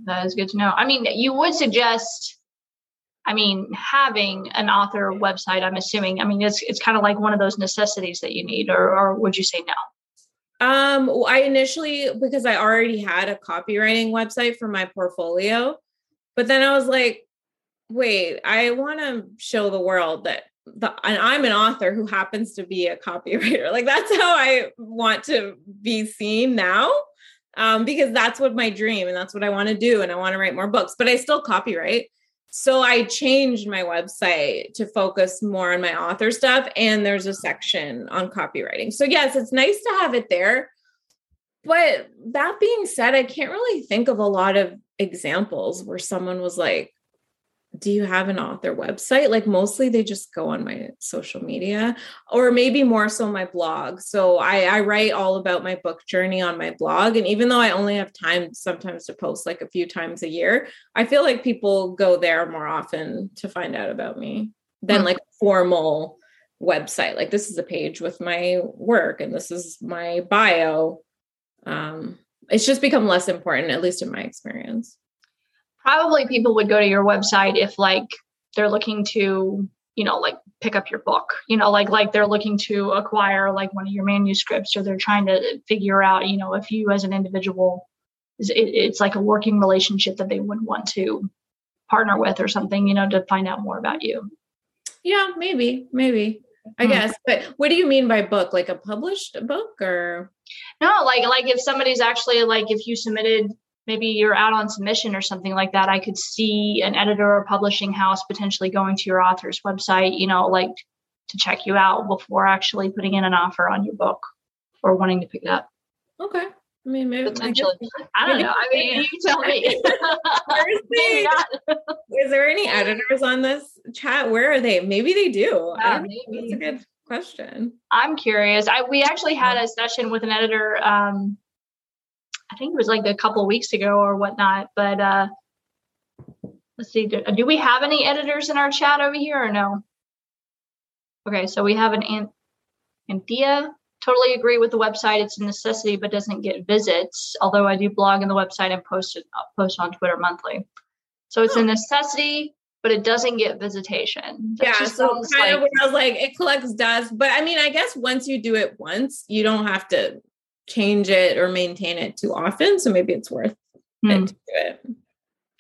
B: That is good to know. I mean, you would suggest, I mean, having an author website, I'm assuming, I mean, it's, it's kind of like one of those necessities that you need, or, or would you say no?
C: Um, well, I initially, because I already had a copywriting website for my portfolio, but then I was like, wait, I want to show the world that the, and I'm an author who happens to be a copywriter. Like that's how I want to be seen now. Um, because that's what my dream and that's what I want to do. And I want to write more books, but I still copyright. so I changed my website to focus more on my author stuff. And there's a section on copywriting. So, yes, it's nice to have it there. But that being said, I can't really think of a lot of examples where someone was like, do you have an author website? Like mostly they just go on my social media or maybe more so my blog. So I, I write all about my book journey on my blog. And even though I only have time sometimes to post like a few times a year, I feel like people go there more often to find out about me than like formal website. Like this is a page with my work and this is my bio. Um, it's just become less important, at least in my experience
B: probably people would go to your website if like they're looking to you know like pick up your book you know like like they're looking to acquire like one of your manuscripts or they're trying to figure out you know if you as an individual it's like a working relationship that they would want to partner with or something you know to find out more about you
C: yeah maybe maybe I hmm. guess. But what do you mean by book? Like a published book or
B: No, like like if somebody's actually like if you submitted maybe you're out on submission or something like that, I could see an editor or publishing house potentially going to your author's website, you know, like to check you out before actually putting in an offer on your book or wanting to pick it up.
C: Okay. I mean, maybe
B: potentially. I, don't know. I mean, you tell me.
C: Is there any editors on this chat? Where are they? Maybe they do. Yeah, maybe. That's a good question.
B: I'm curious. I we actually had a session with an editor um, I think it was like a couple weeks ago or whatnot. But uh, let's see, do, do, we have any editors in our chat over here or no? Okay, so we have an Anthea. Totally agree with the website. It's a necessity, but doesn't get visits. Although I do blog on the website and post it, uh, post on Twitter monthly. So it's a necessity, but it doesn't get visitation.
C: That yeah, so kind like, of where I was like, it collects dust. But I mean, I guess once you do it once, you don't have to change it or maintain it too often. So maybe it's worth mm. it hmm. to do it.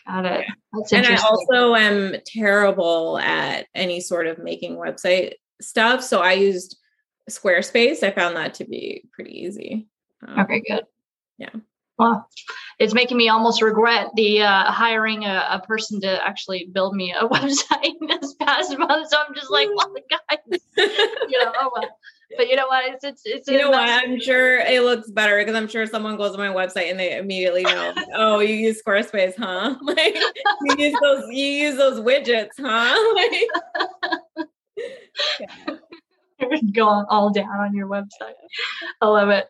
B: Got it.
C: That's and I also am terrible at any sort of making website stuff. So I used Squarespace. I found that to be pretty easy.
B: Um, okay, good.
C: Yeah.
B: Well, it's making me almost regret the uh, hiring a, a, person to actually build me a website this past month. So I'm just like, well, guys, you know, oh well but you know what? It's it's, it's
C: you know what? I'm sure it looks better because I'm sure someone goes to my website and they immediately know. oh, you use Squarespace, huh? Like you use those you use those widgets, huh?
B: Like yeah. going all down on your website. I love it.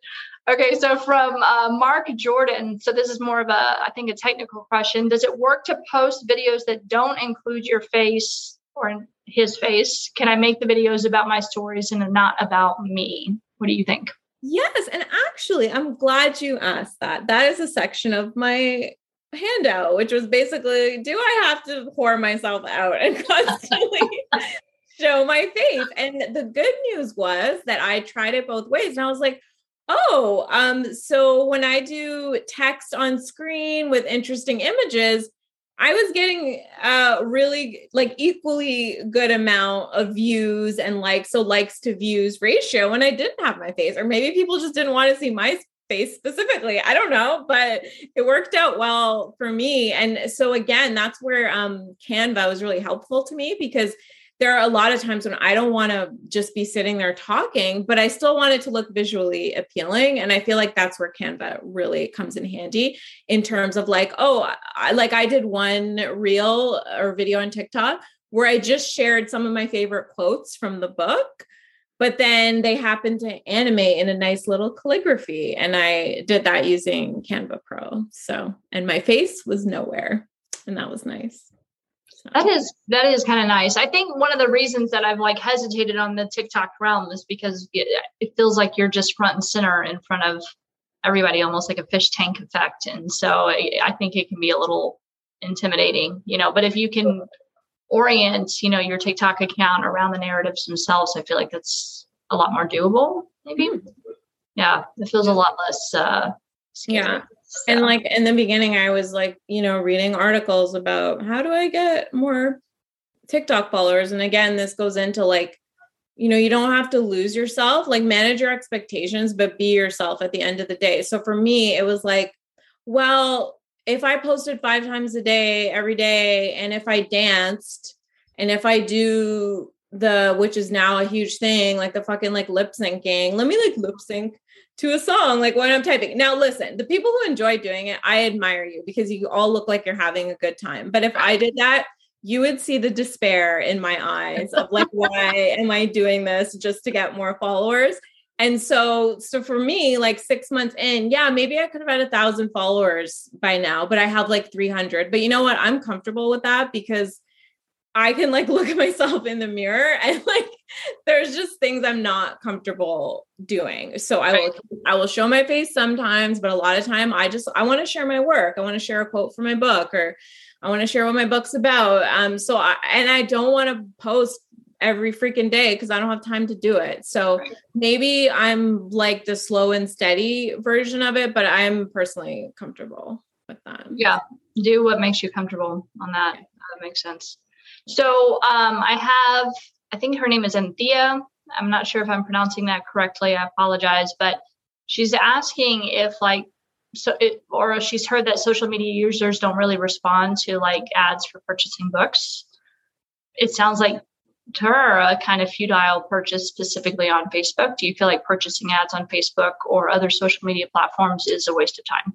B: Okay, so from uh, Mark Jordan. So this is more of a, I think, a technical question. Does it work to post videos that don't include your face or his face? Can I make the videos about my stories and not about me? What do you think?
C: Yes. And actually, I'm glad you asked that. That is a section of my handout, which was basically do I have to pour myself out and constantly show my face? And the good news was that I tried it both ways. And I was like, oh, um, so when I do text on screen with interesting images, I was getting a really like equally good amount of views and likes, so likes to views ratio when I didn't have my face, or maybe people just didn't want to see my face specifically. I don't know, but it worked out well for me. And so again, that's where um, Canva was really helpful to me because there are a lot of times when I don't want to just be sitting there talking, but I still want it to look visually appealing. And I feel like that's where Canva really comes in handy in terms of like, oh, I, like I did one reel or video on TikTok where I just shared some of my favorite quotes from the book, but then they happened to animate in a nice little calligraphy. And I did that using Canva Pro. So, and my face was nowhere. And that was nice.
B: That is that is kind of nice. I think one of the reasons that I've like hesitated on the TikTok realm is because it, it feels like you're just front and center in front of everybody, almost like a fish tank effect, and so I, I think it can be a little intimidating, you know. But if you can orient, you know, your TikTok account around the narratives themselves, I feel like that's a lot more doable. Maybe, mm-hmm. yeah, it feels a lot less. uh
C: scary. Yeah, so. And like in the beginning, I was like, you know, reading articles about how do I get more TikTok followers. And again, this goes into like, you know, you don't have to lose yourself, like manage your expectations, but be yourself at the end of the day. So for me, it was like, well, if I posted five times a day, every day, and if I danced, and if I do the which is now a huge thing, like the fucking like lip syncing, let me like lip sync to a song, like when I'm typing. Now, listen, the people who enjoy doing it, I admire you because you all look like you're having a good time. But if I did that, you would see the despair in my eyes of like, why am I doing this just to get more followers? And so, so for me, like six months in, yeah, maybe I could have had a thousand followers by now, but I have like 300. But you know what? I'm comfortable with that because I can like look at myself in the mirror and like there's just things I'm not comfortable doing. So I will I will show my face sometimes, but a lot of time I just I want to share my work. I want to share a quote from my book or I want to share what my book's about. Um so I and I don't want to post every freaking day because I don't have time to do it. So right. maybe I'm like the slow and steady version of it, but I'm personally comfortable with that.
B: Yeah. Do what makes you comfortable on that. Yeah. That makes sense. So um, I have, I think her name is Anthea. I'm not sure if I'm pronouncing that correctly. I apologize, but she's asking if like so it, or she's heard that social media users don't really respond to like ads for purchasing books. It sounds like to her a kind of futile purchase specifically on Facebook? Do you feel like purchasing ads on Facebook or other social media platforms is a waste of time?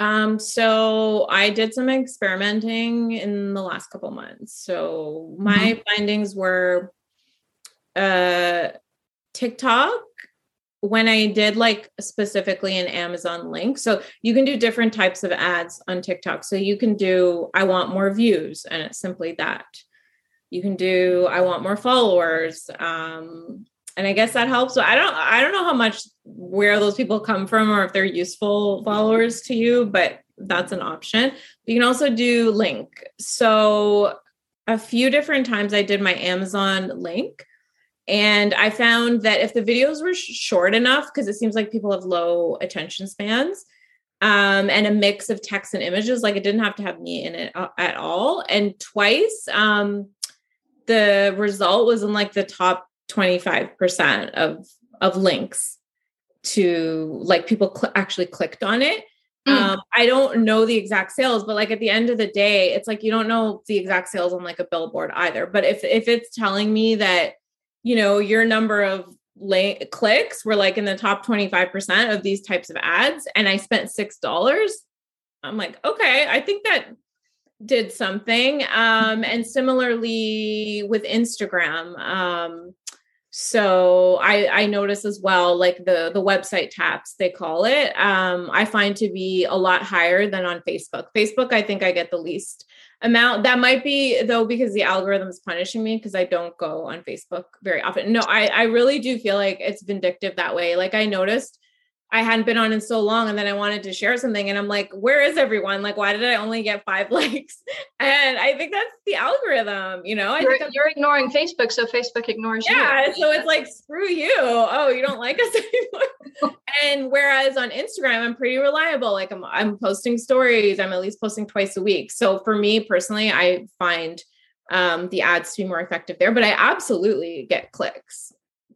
C: Um, so I did some experimenting in the last couple months. So my mm-hmm. findings were uh TikTok when I did like specifically an Amazon link. So you can do different types of ads on TikTok. So you can do I want more views and it's simply that you can do i want more followers um, and i guess that helps so i don't i don't know how much where those people come from or if they're useful followers to you but that's an option. You can also do link. So a few different times i did my amazon link and i found that if the videos were short enough because it seems like people have low attention spans um, and a mix of text and images like it didn't have to have me in it uh, at all. And twice um, the result was in like the top 25% of of links to like people cl- actually clicked on it mm. um, i don't know the exact sales but like at the end of the day it's like you don't know the exact sales on like a billboard either but if if it's telling me that you know your number of link clicks were like in the top 25% of these types of ads and i spent six dollars i'm like okay i think that did something. Um, and similarly with Instagram. Um, so I, I notice as well, like the the website taps they call it. Um, I find to be a lot higher than on Facebook. Facebook, I think I get the least amount. That might be though because the algorithm is punishing me because I don't go on Facebook very often. No, I I really do feel like it's vindictive that way. Like I noticed I hadn't been on in so long and then I wanted to share something and I'm like, where is everyone? Like, why did I only get five likes? And I think that's the algorithm, you know? I
B: you're,
C: think
B: you're ignoring Facebook, so Facebook ignores
C: yeah, you. Yeah. So it's like, screw you. Oh, you don't like us anymore. and whereas on Instagram, I'm pretty reliable. Like I'm, I'm posting stories. I'm at least posting twice a week. So for me personally, I find um, the ads to be more effective there, but I absolutely get clicks.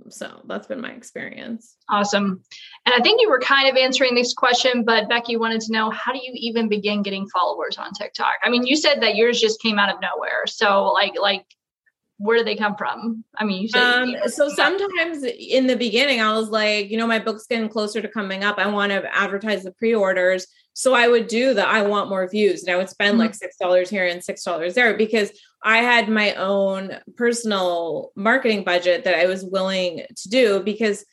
C: So that's been my experience.
B: Awesome. And I think you were kind of answering this question, but Becky wanted to know how do you even begin getting followers on TikTok? I mean, you said that yours just came out of nowhere. So like like where do they come from? I mean, you said
C: um, so sometimes in the beginning I was like, you know, my book's getting closer to coming up. I want to advertise the pre-orders. So I would do the I want more views and I would spend mm-hmm. like six dollars here and six dollars there because I had my own personal marketing budget that I was willing to do because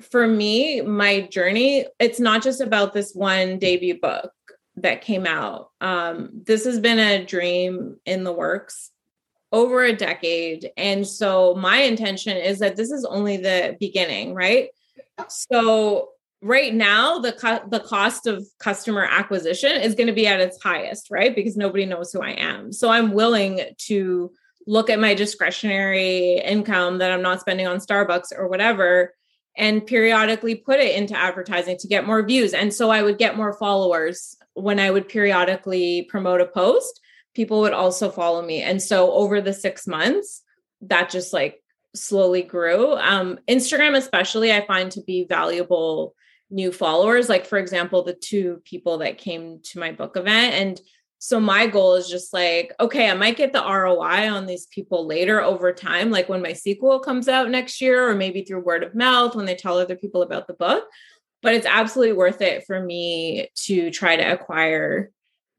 C: for me, my journey, it's not just about this one debut book that came out. Um, this has been a dream in the works over a decade. And so my intention is that this is only the beginning, right? So right now the co- the cost of customer acquisition is going to be at its highest right? Because nobody knows who i am. So i'm willing to look at my discretionary income that i'm not spending on starbucks or whatever and periodically put it into advertising to get more views. And so i would get more followers when i would periodically promote a post. People would also follow me. And so over the 6 months that just like slowly grew. Um instagram especially i find to be valuable new followers. Like, for example, the two people that came to my book event. And so my goal is just like, okay, I might get the ROI on these people later over time, like when my sequel comes out next year, or maybe through word of mouth when they tell other people about the book. But it's absolutely worth it for me to try to acquire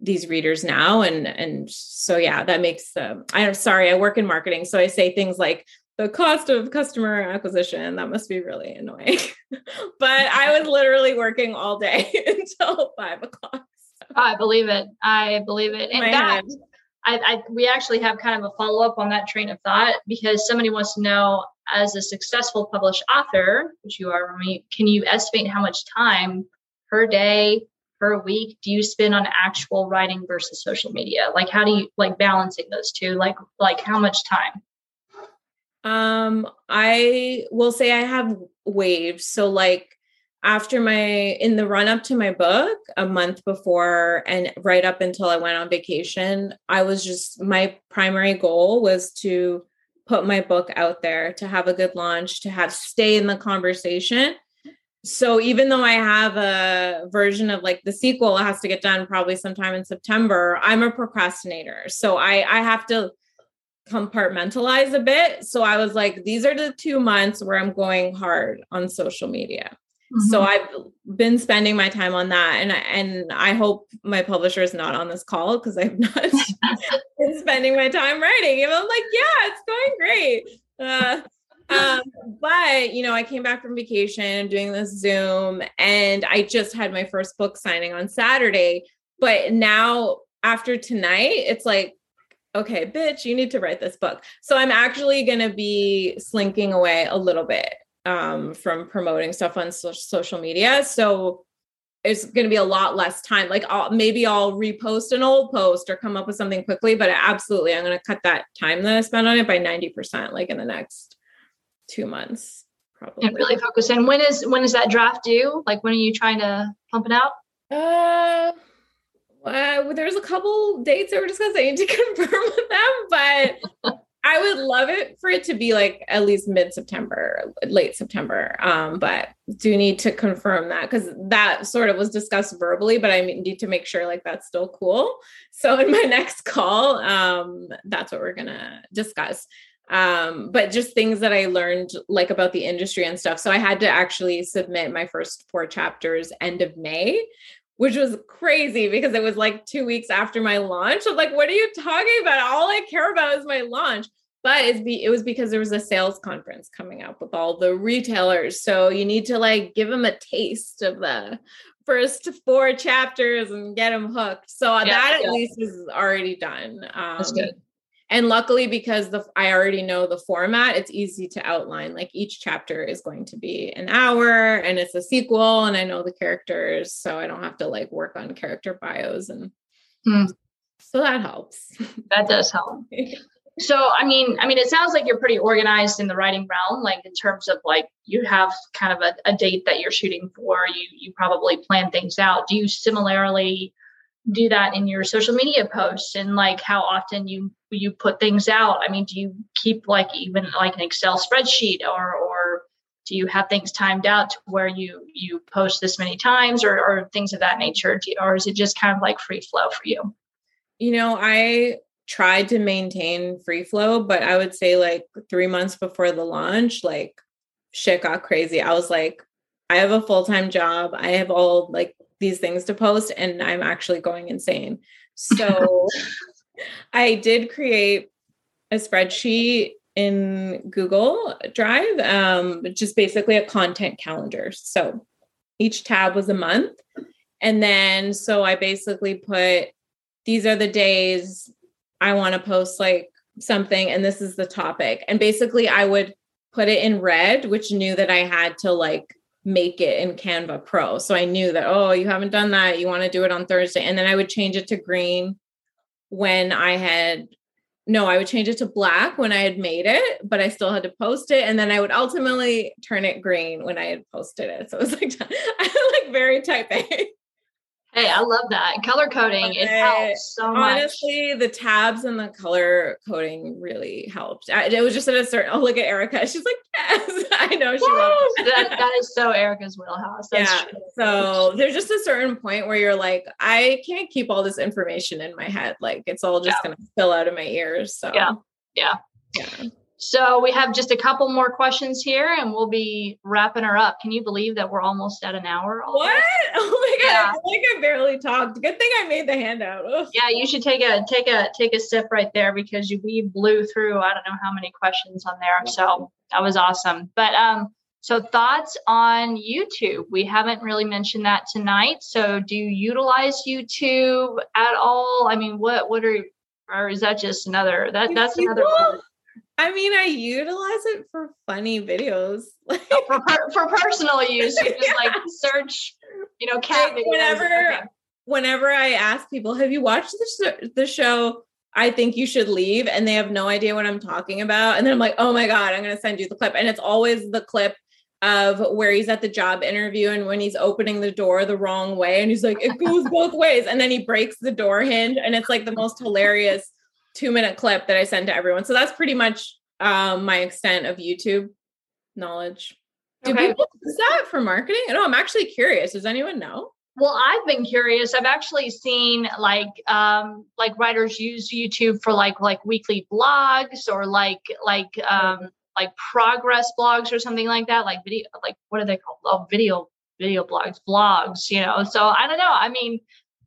C: these readers now and and so yeah that makes the i'm sorry i work in marketing so i say things like the cost of customer acquisition that must be really annoying. But i was literally working all day until five o'clock.
B: So. i believe it. I believe it. And that I, I, we actually have kind of a follow up on that train of thought because somebody wants to know as a successful published author which you are can you estimate how much time per day per week do you spend on actual writing versus social media? Like how do you like balancing those two? Like like how much time
C: um i will say i have waves so like after my in the run up to my book a month before and right up until i went on vacation i was just my primary goal was to put my book out there to have a good launch to have stay in the conversation so even though I have a version of like the sequel it has to get done probably sometime in September, I'm a procrastinator. So I I have to compartmentalize a bit. So I was like, these are the two months where I'm going hard on social media. Mm-hmm. So I've been spending my time on that, and and I hope my publisher is not on this call because I've not been spending my time writing. And I'm like, yeah, it's going great. Uh, um, but you know, I came back from vacation doing this Zoom, and I just had my first book signing on Saturday. But now, after tonight, it's like, okay, bitch, you need to write this book. So I'm actually going to be slinking away a little bit um, from promoting stuff on so- social media. So it's going to be a lot less time. Like I'll, maybe I'll repost an old post or come up with something quickly, but absolutely, I'm going to cut that time that I spend on it by 90%, like in the next two months probably.
B: And really focus in. When is when is that draft due? Like when are you trying to pump it out?
C: Uh, uh there's a couple dates that we're discussing. To confirm with them, but I would love it for it to be like at least mid September, late September. Um, but do need to confirm that because that sort of was discussed verbally, but I need to make sure like that's still cool. So in my next call, um, that's what we're gonna discuss um, but just things that I learned like about the industry and stuff. So I had to actually submit my first four chapters end of May, which was crazy because it was like two weeks after my launch. I'm like, what are you talking about? All I care about is my launch. But it's be, it was because there was a sales conference coming up with all the retailers. So you need to like give them a taste of the first four chapters and get them hooked. So yeah, that at yeah. least is already done. Um, That's good and luckily because the i already know the format it's easy to outline like each chapter is going to be an hour and it's a sequel and i know the characters so i don't have to like work on character bios and hmm. so that helps.
B: That does help. So i mean i mean it sounds like you're pretty organized in the writing realm like in terms of like you have kind of a, a date that you're shooting for you you probably plan things out. Do you similarly do that in your social media posts and like how often you you put things out? I mean do you keep like even like an excel spreadsheet or or do you have things timed out to where you you post this many times or or things of that nature? You, or is it just kind of like free flow for you?
C: You know i tried to maintain free flow but i would say like three months before the launch like shit got crazy. I was like i have a full-time job. I have all like these things to post and I'm actually going insane. So I did create a spreadsheet in Google Drive, um, just basically a content calendar. So each tab was a month. And then so I basically put these are the days I want to post like something, and this is the topic. And basically, I would put it in red, which knew that I had to like make it in Canva Pro. So I knew that, oh, you haven't done that. You want to do it on Thursday. And then I would change it to green when I had, no, I would change it to black when I had made it, but I still had to post it. And then I would ultimately turn it green when I had posted it. So it was like, I was like very type A.
B: Hey, I love that. Color coding, it helps so
C: much. Honestly, the tabs and the color coding really helped. I, it was just at a certain, oh, look at Erica. She's like, yes, I know she loves
B: that. That is so Erica's wheelhouse. That's
C: yeah. True. So there's just a certain point where you're like, I can't keep all this information in my head. Like it's all just yeah. going to spill out of my ears. So
B: yeah. Yeah. Yeah. So we have just a couple more questions here and we'll be wrapping her up. Can you believe that we're almost at an hour?
C: Already? What? Oh my god, yeah. I think I barely talked. Good thing I made the handout. Ugh.
B: Yeah, you should take a take a take a sip right there because you, we blew through I don't know how many questions on there. So that was awesome. But um so thoughts on YouTube? We haven't really mentioned that tonight. So do you utilize YouTube at all? I mean, what what are or is that just another that that's another
C: I mean, I utilize it for funny videos.
B: oh, for, per, for personal use, you just like search, you know, cat like,
C: Whenever, whenever I ask people, "Have you watched the the show?" I think you should leave, and they have no idea what I'm talking about, and then I'm like, "Oh my god, I'm going to send you the clip," and it's always the clip of where he's at the job interview and when he's opening the door the wrong way and he's like it goes both ways and then he breaks the door hinge and it's like the most hilarious two minute clip that I send to everyone. So that's pretty much um, my extent of YouTube knowledge. Do okay. people use that for marketing? No, I'm actually curious. Does anyone know?
B: Well, I've been curious. I've actually seen like um like writers use YouTube for like like weekly blogs or like like um like progress blogs or something like that. Like video like what are they called? Oh, video video blogs, blogs, you know. So I don't know. I mean,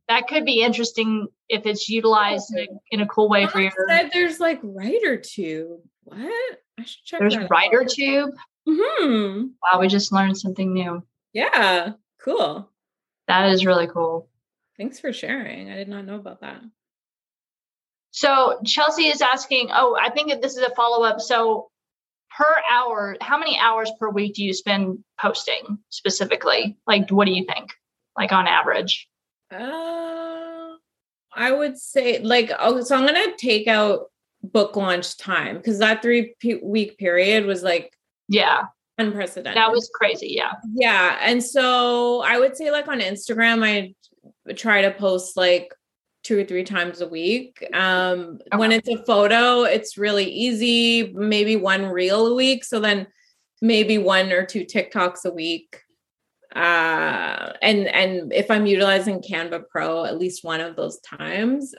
B: that could be interesting if it's utilized in a, in a cool way for your.
C: Said there's like writer tube. What?
B: I should check. There's writer out. tube.
C: Hmm.
B: Wow, we just learned something new.
C: Yeah. Cool.
B: That is really cool.
C: Thanks for sharing. I did not know about that.
B: So Chelsea is asking. Oh, I think this is a follow up. So per hour, how many hours per week do you spend posting specifically? Like, what do you think? Like on average?
C: Uh, I would say like oh, so I'm gonna take out book launch time because that three p- week period was like
B: yeah
C: unprecedented.
B: That was crazy. Yeah.
C: Yeah, and so I would say like on Instagram, I try to post like two or three times a week. Um, okay. When it's a photo, it's really easy. Maybe one reel a week. So then maybe one or two TikToks a week uh, and and if i'm utilizing canva pro at least one of those times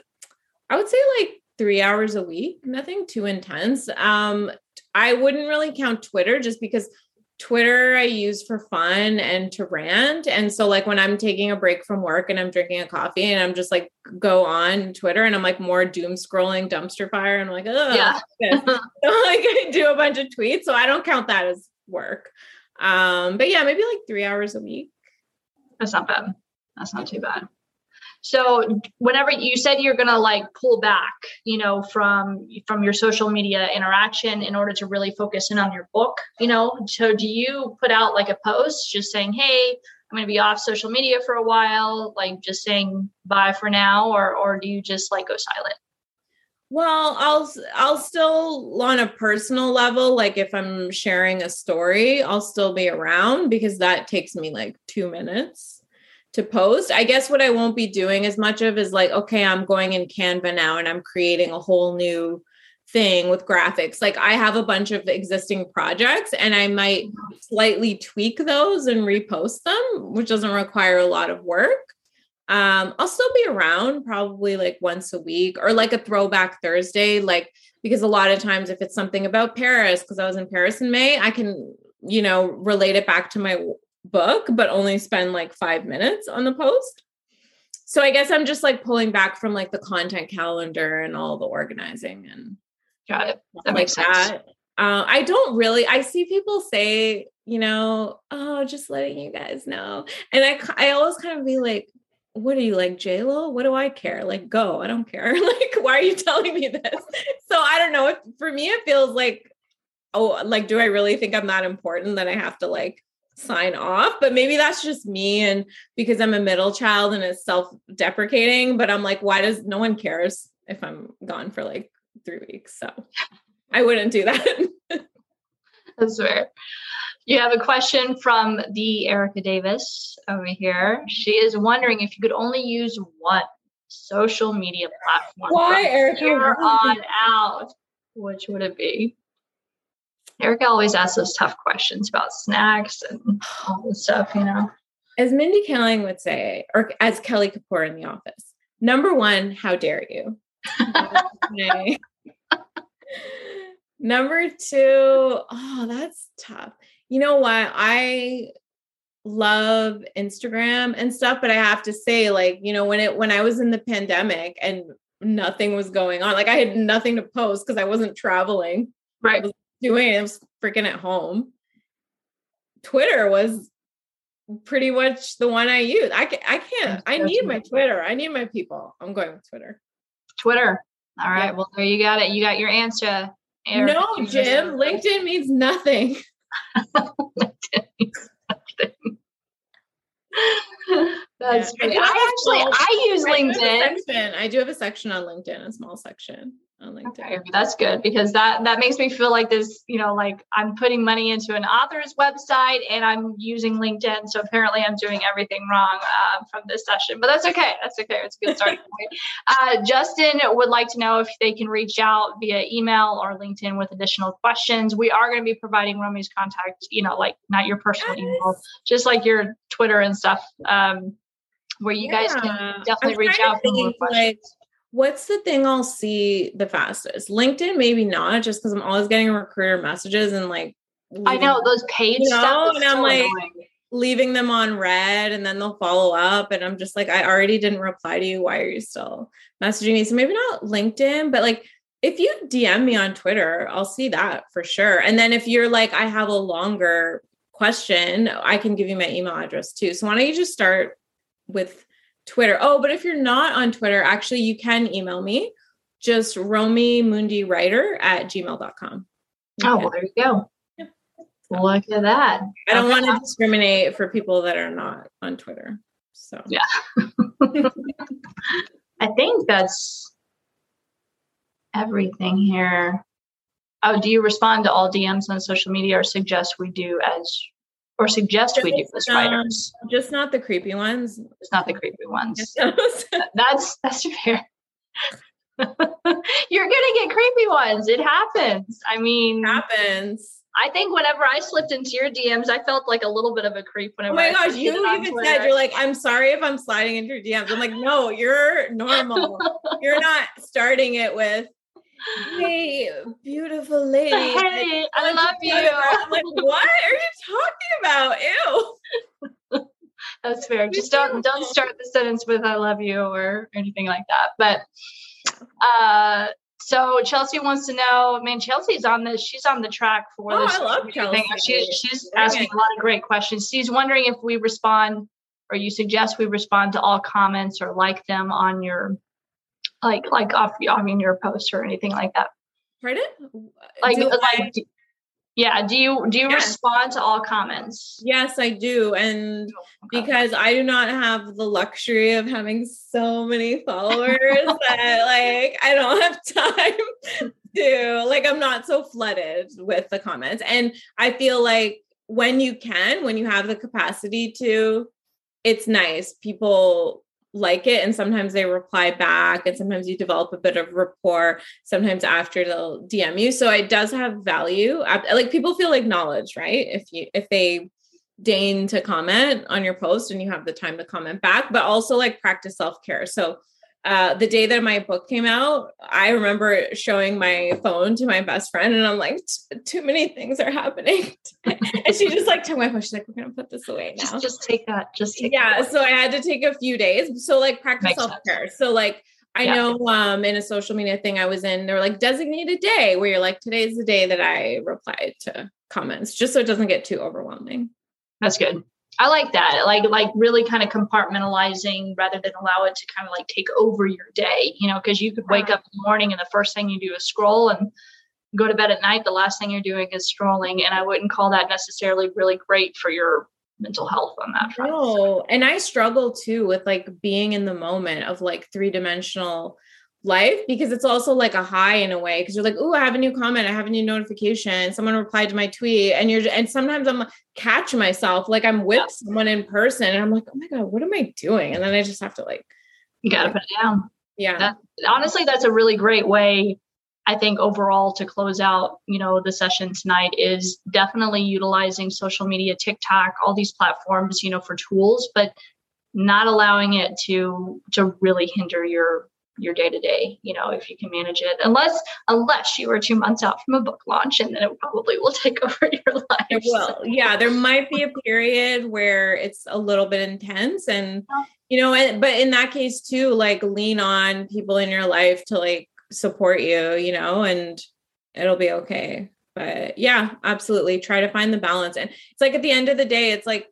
C: i would say like three hours a week nothing too intense. Um i wouldn't really count twitter just because twitter i use for fun and to rant. And so like when i'm taking a break from work and i'm drinking a coffee and i'm just like go on twitter and i'm like more doom scrolling dumpster fire and I'm like oh yeah. so like i do a bunch of tweets so i don't count that as work um, but yeah, maybe like three hours a week.
B: That's not bad. That's not too bad. So whenever you said you're gonna like pull back, you know, from from your social media interaction in order to really focus in on your book, you know, so do you put out like a post just saying, hey, I'm gonna be off social media for a while, like just saying bye for now, or or do you just like go silent?
C: Well, I'll I'll still on a personal level, like if I'm sharing a story, I'll still be around because that takes me like 2 minutes to post. I guess what I won't be doing as much of is like okay, I'm going in Canva now and I'm creating a whole new thing with graphics. Like I have a bunch of existing projects and I might mm-hmm. slightly tweak those and repost them, which doesn't require a lot of work um i'll still be around probably like once a week or like a throwback thursday like because a lot of times if it's something about paris because i was in paris in may i can you know relate it back to my book but only spend like five minutes on the post. So i guess i'm just like pulling back from like the content calendar and all the organizing and
B: got it. that makes sense. that.
C: Uh, i don't really i see people say you know oh just letting you guys know. And i i always kind of be like what are you like J Lo? What do I care? Like, go. I don't care. like, why are you telling me this? So I don't know. If, for me, it feels like, oh, like, do I really think I'm that important that I have to like sign off? But maybe that's just me, and because I'm a middle child and it's self-deprecating. But I'm like, why does no one cares if I'm gone for like three weeks? So I wouldn't do that.
B: that's fair. You have a question from the Erica Davis over here. She is wondering if you could only use one social media platform.
C: Why, Erica?
B: Here on out, which would it be? Erica always asks those tough questions about snacks and all this stuff, you know.
C: As Mindy Kaling would say, or as Kelly Kapoor in The Office, number one, how dare you? number two, oh, that's tough. You know what? I love Instagram and stuff, but I have to say, like, you know, when it when I was in the pandemic and nothing was going on, like I had nothing to post because I wasn't traveling.
B: Right.
C: I was doing it. I was freaking at home. Twitter was pretty much the one I use. I can, I can't. I need my Twitter. I need my people. I'm going with Twitter.
B: Twitter. All right. Yeah. Well, there you got it. You got your answer.
C: No, Jim. LinkedIn means nothing. LinkedIn means
B: nothing. That's yeah. I actually I use LinkedIn.
C: I do have a section on LinkedIn, a small section on LinkedIn. Okay,
B: that's good because that that makes me feel like this, you know, like I'm putting money into an author's website and I'm using LinkedIn. So apparently I'm doing everything wrong uh, from this session, but that's okay. That's okay. It's a good starting point. Uh, Justin would like to know if they can reach out via email or LinkedIn with additional questions. We are going to be providing Romi's contact, you know, like not your personal yes. email, just like your Twitter and stuff, um, where you yeah. guys can definitely reach out for more questions. Like,
C: what's the thing I'll see the fastest? LinkedIn, maybe not, just because I'm always getting recruiter messages and like
B: I know those page you know, stuff.
C: and I'm like annoying. leaving them on read, and then they'll follow up. And I'm just like, I already didn't reply to you. Why are you still messaging me? So maybe not LinkedIn, but like if you DM me on Twitter, I'll see that for sure. And then if you're like, I have a longer question, I can give you my email address too. So why don't you just start with Twitter. Oh, but if you're not on Twitter, actually, you can email me just Romi Moondi Writer at gmail.com.
B: Oh, well, there you go. Yeah. Look at that.
C: I don't okay. want to discriminate for people that are not on Twitter. So,
B: yeah. I think that's everything here. Oh, do you respond to all DMs on social media or suggest we do as or suggest just, we do as writers?
C: Um, just not the creepy ones.
B: It's not the creepy ones. that's that's fair. You're gonna get creepy ones. It happens. I mean,
C: it happens.
B: I think whenever I slipped into your DMs, I felt like a little bit of a creep. Whenever
C: oh my gosh, you even Twitter. said you're like, I'm sorry if I'm sliding into your DMs. I'm like, no, you're normal. you're not starting it with hey, beautiful lady.
B: Hey, I, love you.
C: I'm like, what are you talking about? Ew.
B: That's fair. Just don't don't start the sentence with "I love you" or anything like that. But uh, so Chelsea wants to know. Man, Chelsea's on this. She's on the track for
C: oh,
B: this.
C: I love Chelsea.
B: She's she's asking a lot of great questions. She's wondering if we respond or you suggest we respond to all comments or like them on your like like off I mean your post or anything like that.
C: Pardon?
B: Like do like I, yeah, do you do you yes. respond to all comments?
C: Yes, I do. And oh, okay. because I do not have the luxury of having so many followers that like I don't have time to like I'm not so flooded with the comments. And I feel like when you can, when you have the capacity to, it's nice. People like it and sometimes they reply back and sometimes you develop a bit of rapport sometimes after they'll dm you. So it does have value. Like people feel acknowledged right? If you if they deign to comment on your post and you have the time to comment back but also like practice self-care. So uh, the day that my book came out, I remember showing my phone to my best friend, and I'm like, too many things are happening. and she just like took my phone. She's like, we're gonna put this away now.
B: Just, just take that. Just take
C: yeah. So I had to take a few days. So like practice self care. So like I yeah. know um in a social media thing I was in, they were like designated day where you're like, today's the day that I replied to comments, just so it doesn't get too overwhelming.
B: That's good. I like that. Like like really kind of compartmentalizing rather than allow it to kind of like take over your day, you know, because you could wake up in the morning and the first thing you do is scroll and go to bed at night, the last thing you're doing is scrolling. And I wouldn't call that necessarily really great for your mental health on that front.
C: No, and I struggle too with like being in the moment of like three dimensional life because it's also like a high in a way because you're like, oh, I have a new comment, I have a new notification, someone replied to my tweet, and you're and sometimes I'm catch myself like I'm with someone in person, and I'm like, oh my god, what am I doing? And then I just have to like,
B: you gotta put it down.
C: Yeah,
B: that, honestly, that's a really great way. I think overall to close out, you know, the session tonight is definitely utilizing social media, TikTok, all these platforms, you know, for tools, but not allowing it to to really hinder your your day to day, you know, if you can manage it, unless unless you are two months out from a book launch, and then it probably will take over your life.
C: It will, yeah. There might be a period where it's a little bit intense, and you know, but in that case too, like lean on people in your life to like support you, you know, and it'll be okay. But yeah, absolutely, try to find the balance, and it's like at the end of the day, it's like,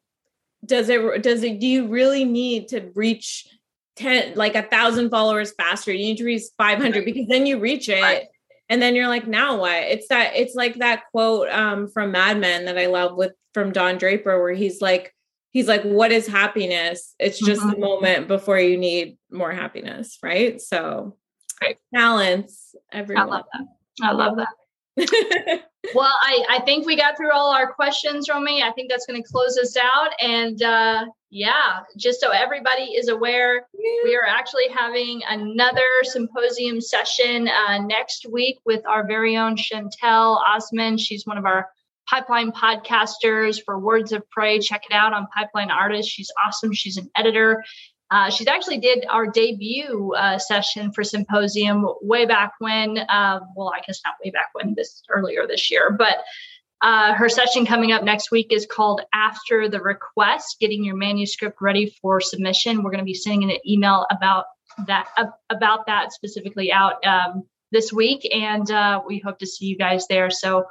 C: does it does it do you really need to reach 10 like a thousand followers faster. You need to reach 500 because then you reach it. Right. and then you're like now what? It's that it's like that quote um from mad men that i love with from don draper where he's like he's like what is happiness? It's just mm-hmm. the moment before you need more happiness right? So
B: right.
C: balance everyone.
B: I love that. I love that well, I, I think we got through all our questions, Romi. I think that's going to close us out. And uh, yeah, just so everybody is aware, we are actually having another symposium session uh, next week with our very own Chantel Osman. She's one of our pipeline podcasters for Words of Prey. Check it out on Pipeline Artist. She's awesome. She's an editor uh, she's actually did our debut uh, session for symposium way back when. Uh, well, I guess not way back when, this earlier this year, but uh, her session coming up next week is called After the Request, getting your manuscript ready for submission. We're going to be sending an email about that about that specifically out um, this week, and uh, we hope to see you guys there. So,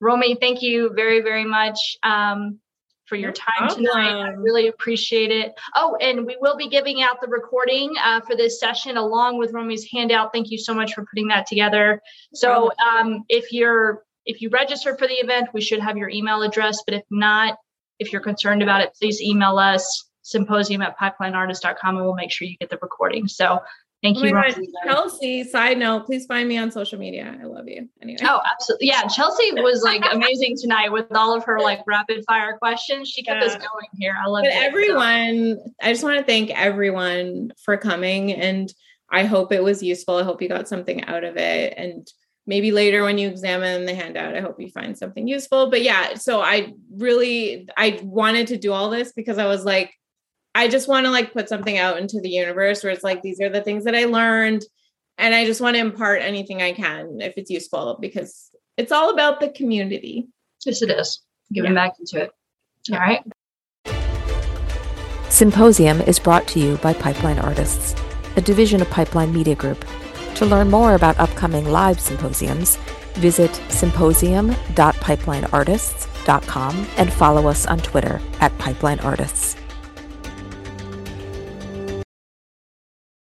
B: Romi, thank you very very much. Um, for your time tonight. I really appreciate it. Oh, and we will be giving out the recording uh, for this session along with Romi's handout. Thank you so much for putting that together. So um, if you're if you register for the event, we should have your email address. But if not, if you're concerned about it, please email us symposium at pipelineartist.com and we'll make sure you get the recording. So Thank oh you,
C: God, Chelsea. Side note, please find me on social media. I love you. Anyway.
B: Oh, absolutely. Yeah, Chelsea was like amazing tonight with all of her like rapid fire questions. She kept yeah. us going here. I love
C: it. Everyone, I just want to thank everyone for coming, and I hope it was useful. I hope you got something out of it, and maybe later when you examine the handout i hope you find something useful but yeah so i really i wanted to do all this because i was like I just want to like put something out into the universe where it's like these are the things that I learned and I just want to impart anything I can if it's useful because it's all about the community.
B: Yes, it is. Giving yeah. back into it. All right.
A: Symposium is brought to you by Pipeline Artists, a division of Pipeline Media Group. To learn more about upcoming live symposiums, visit symposium.pipelineartists.com and follow us on Twitter at Pipeline Artists.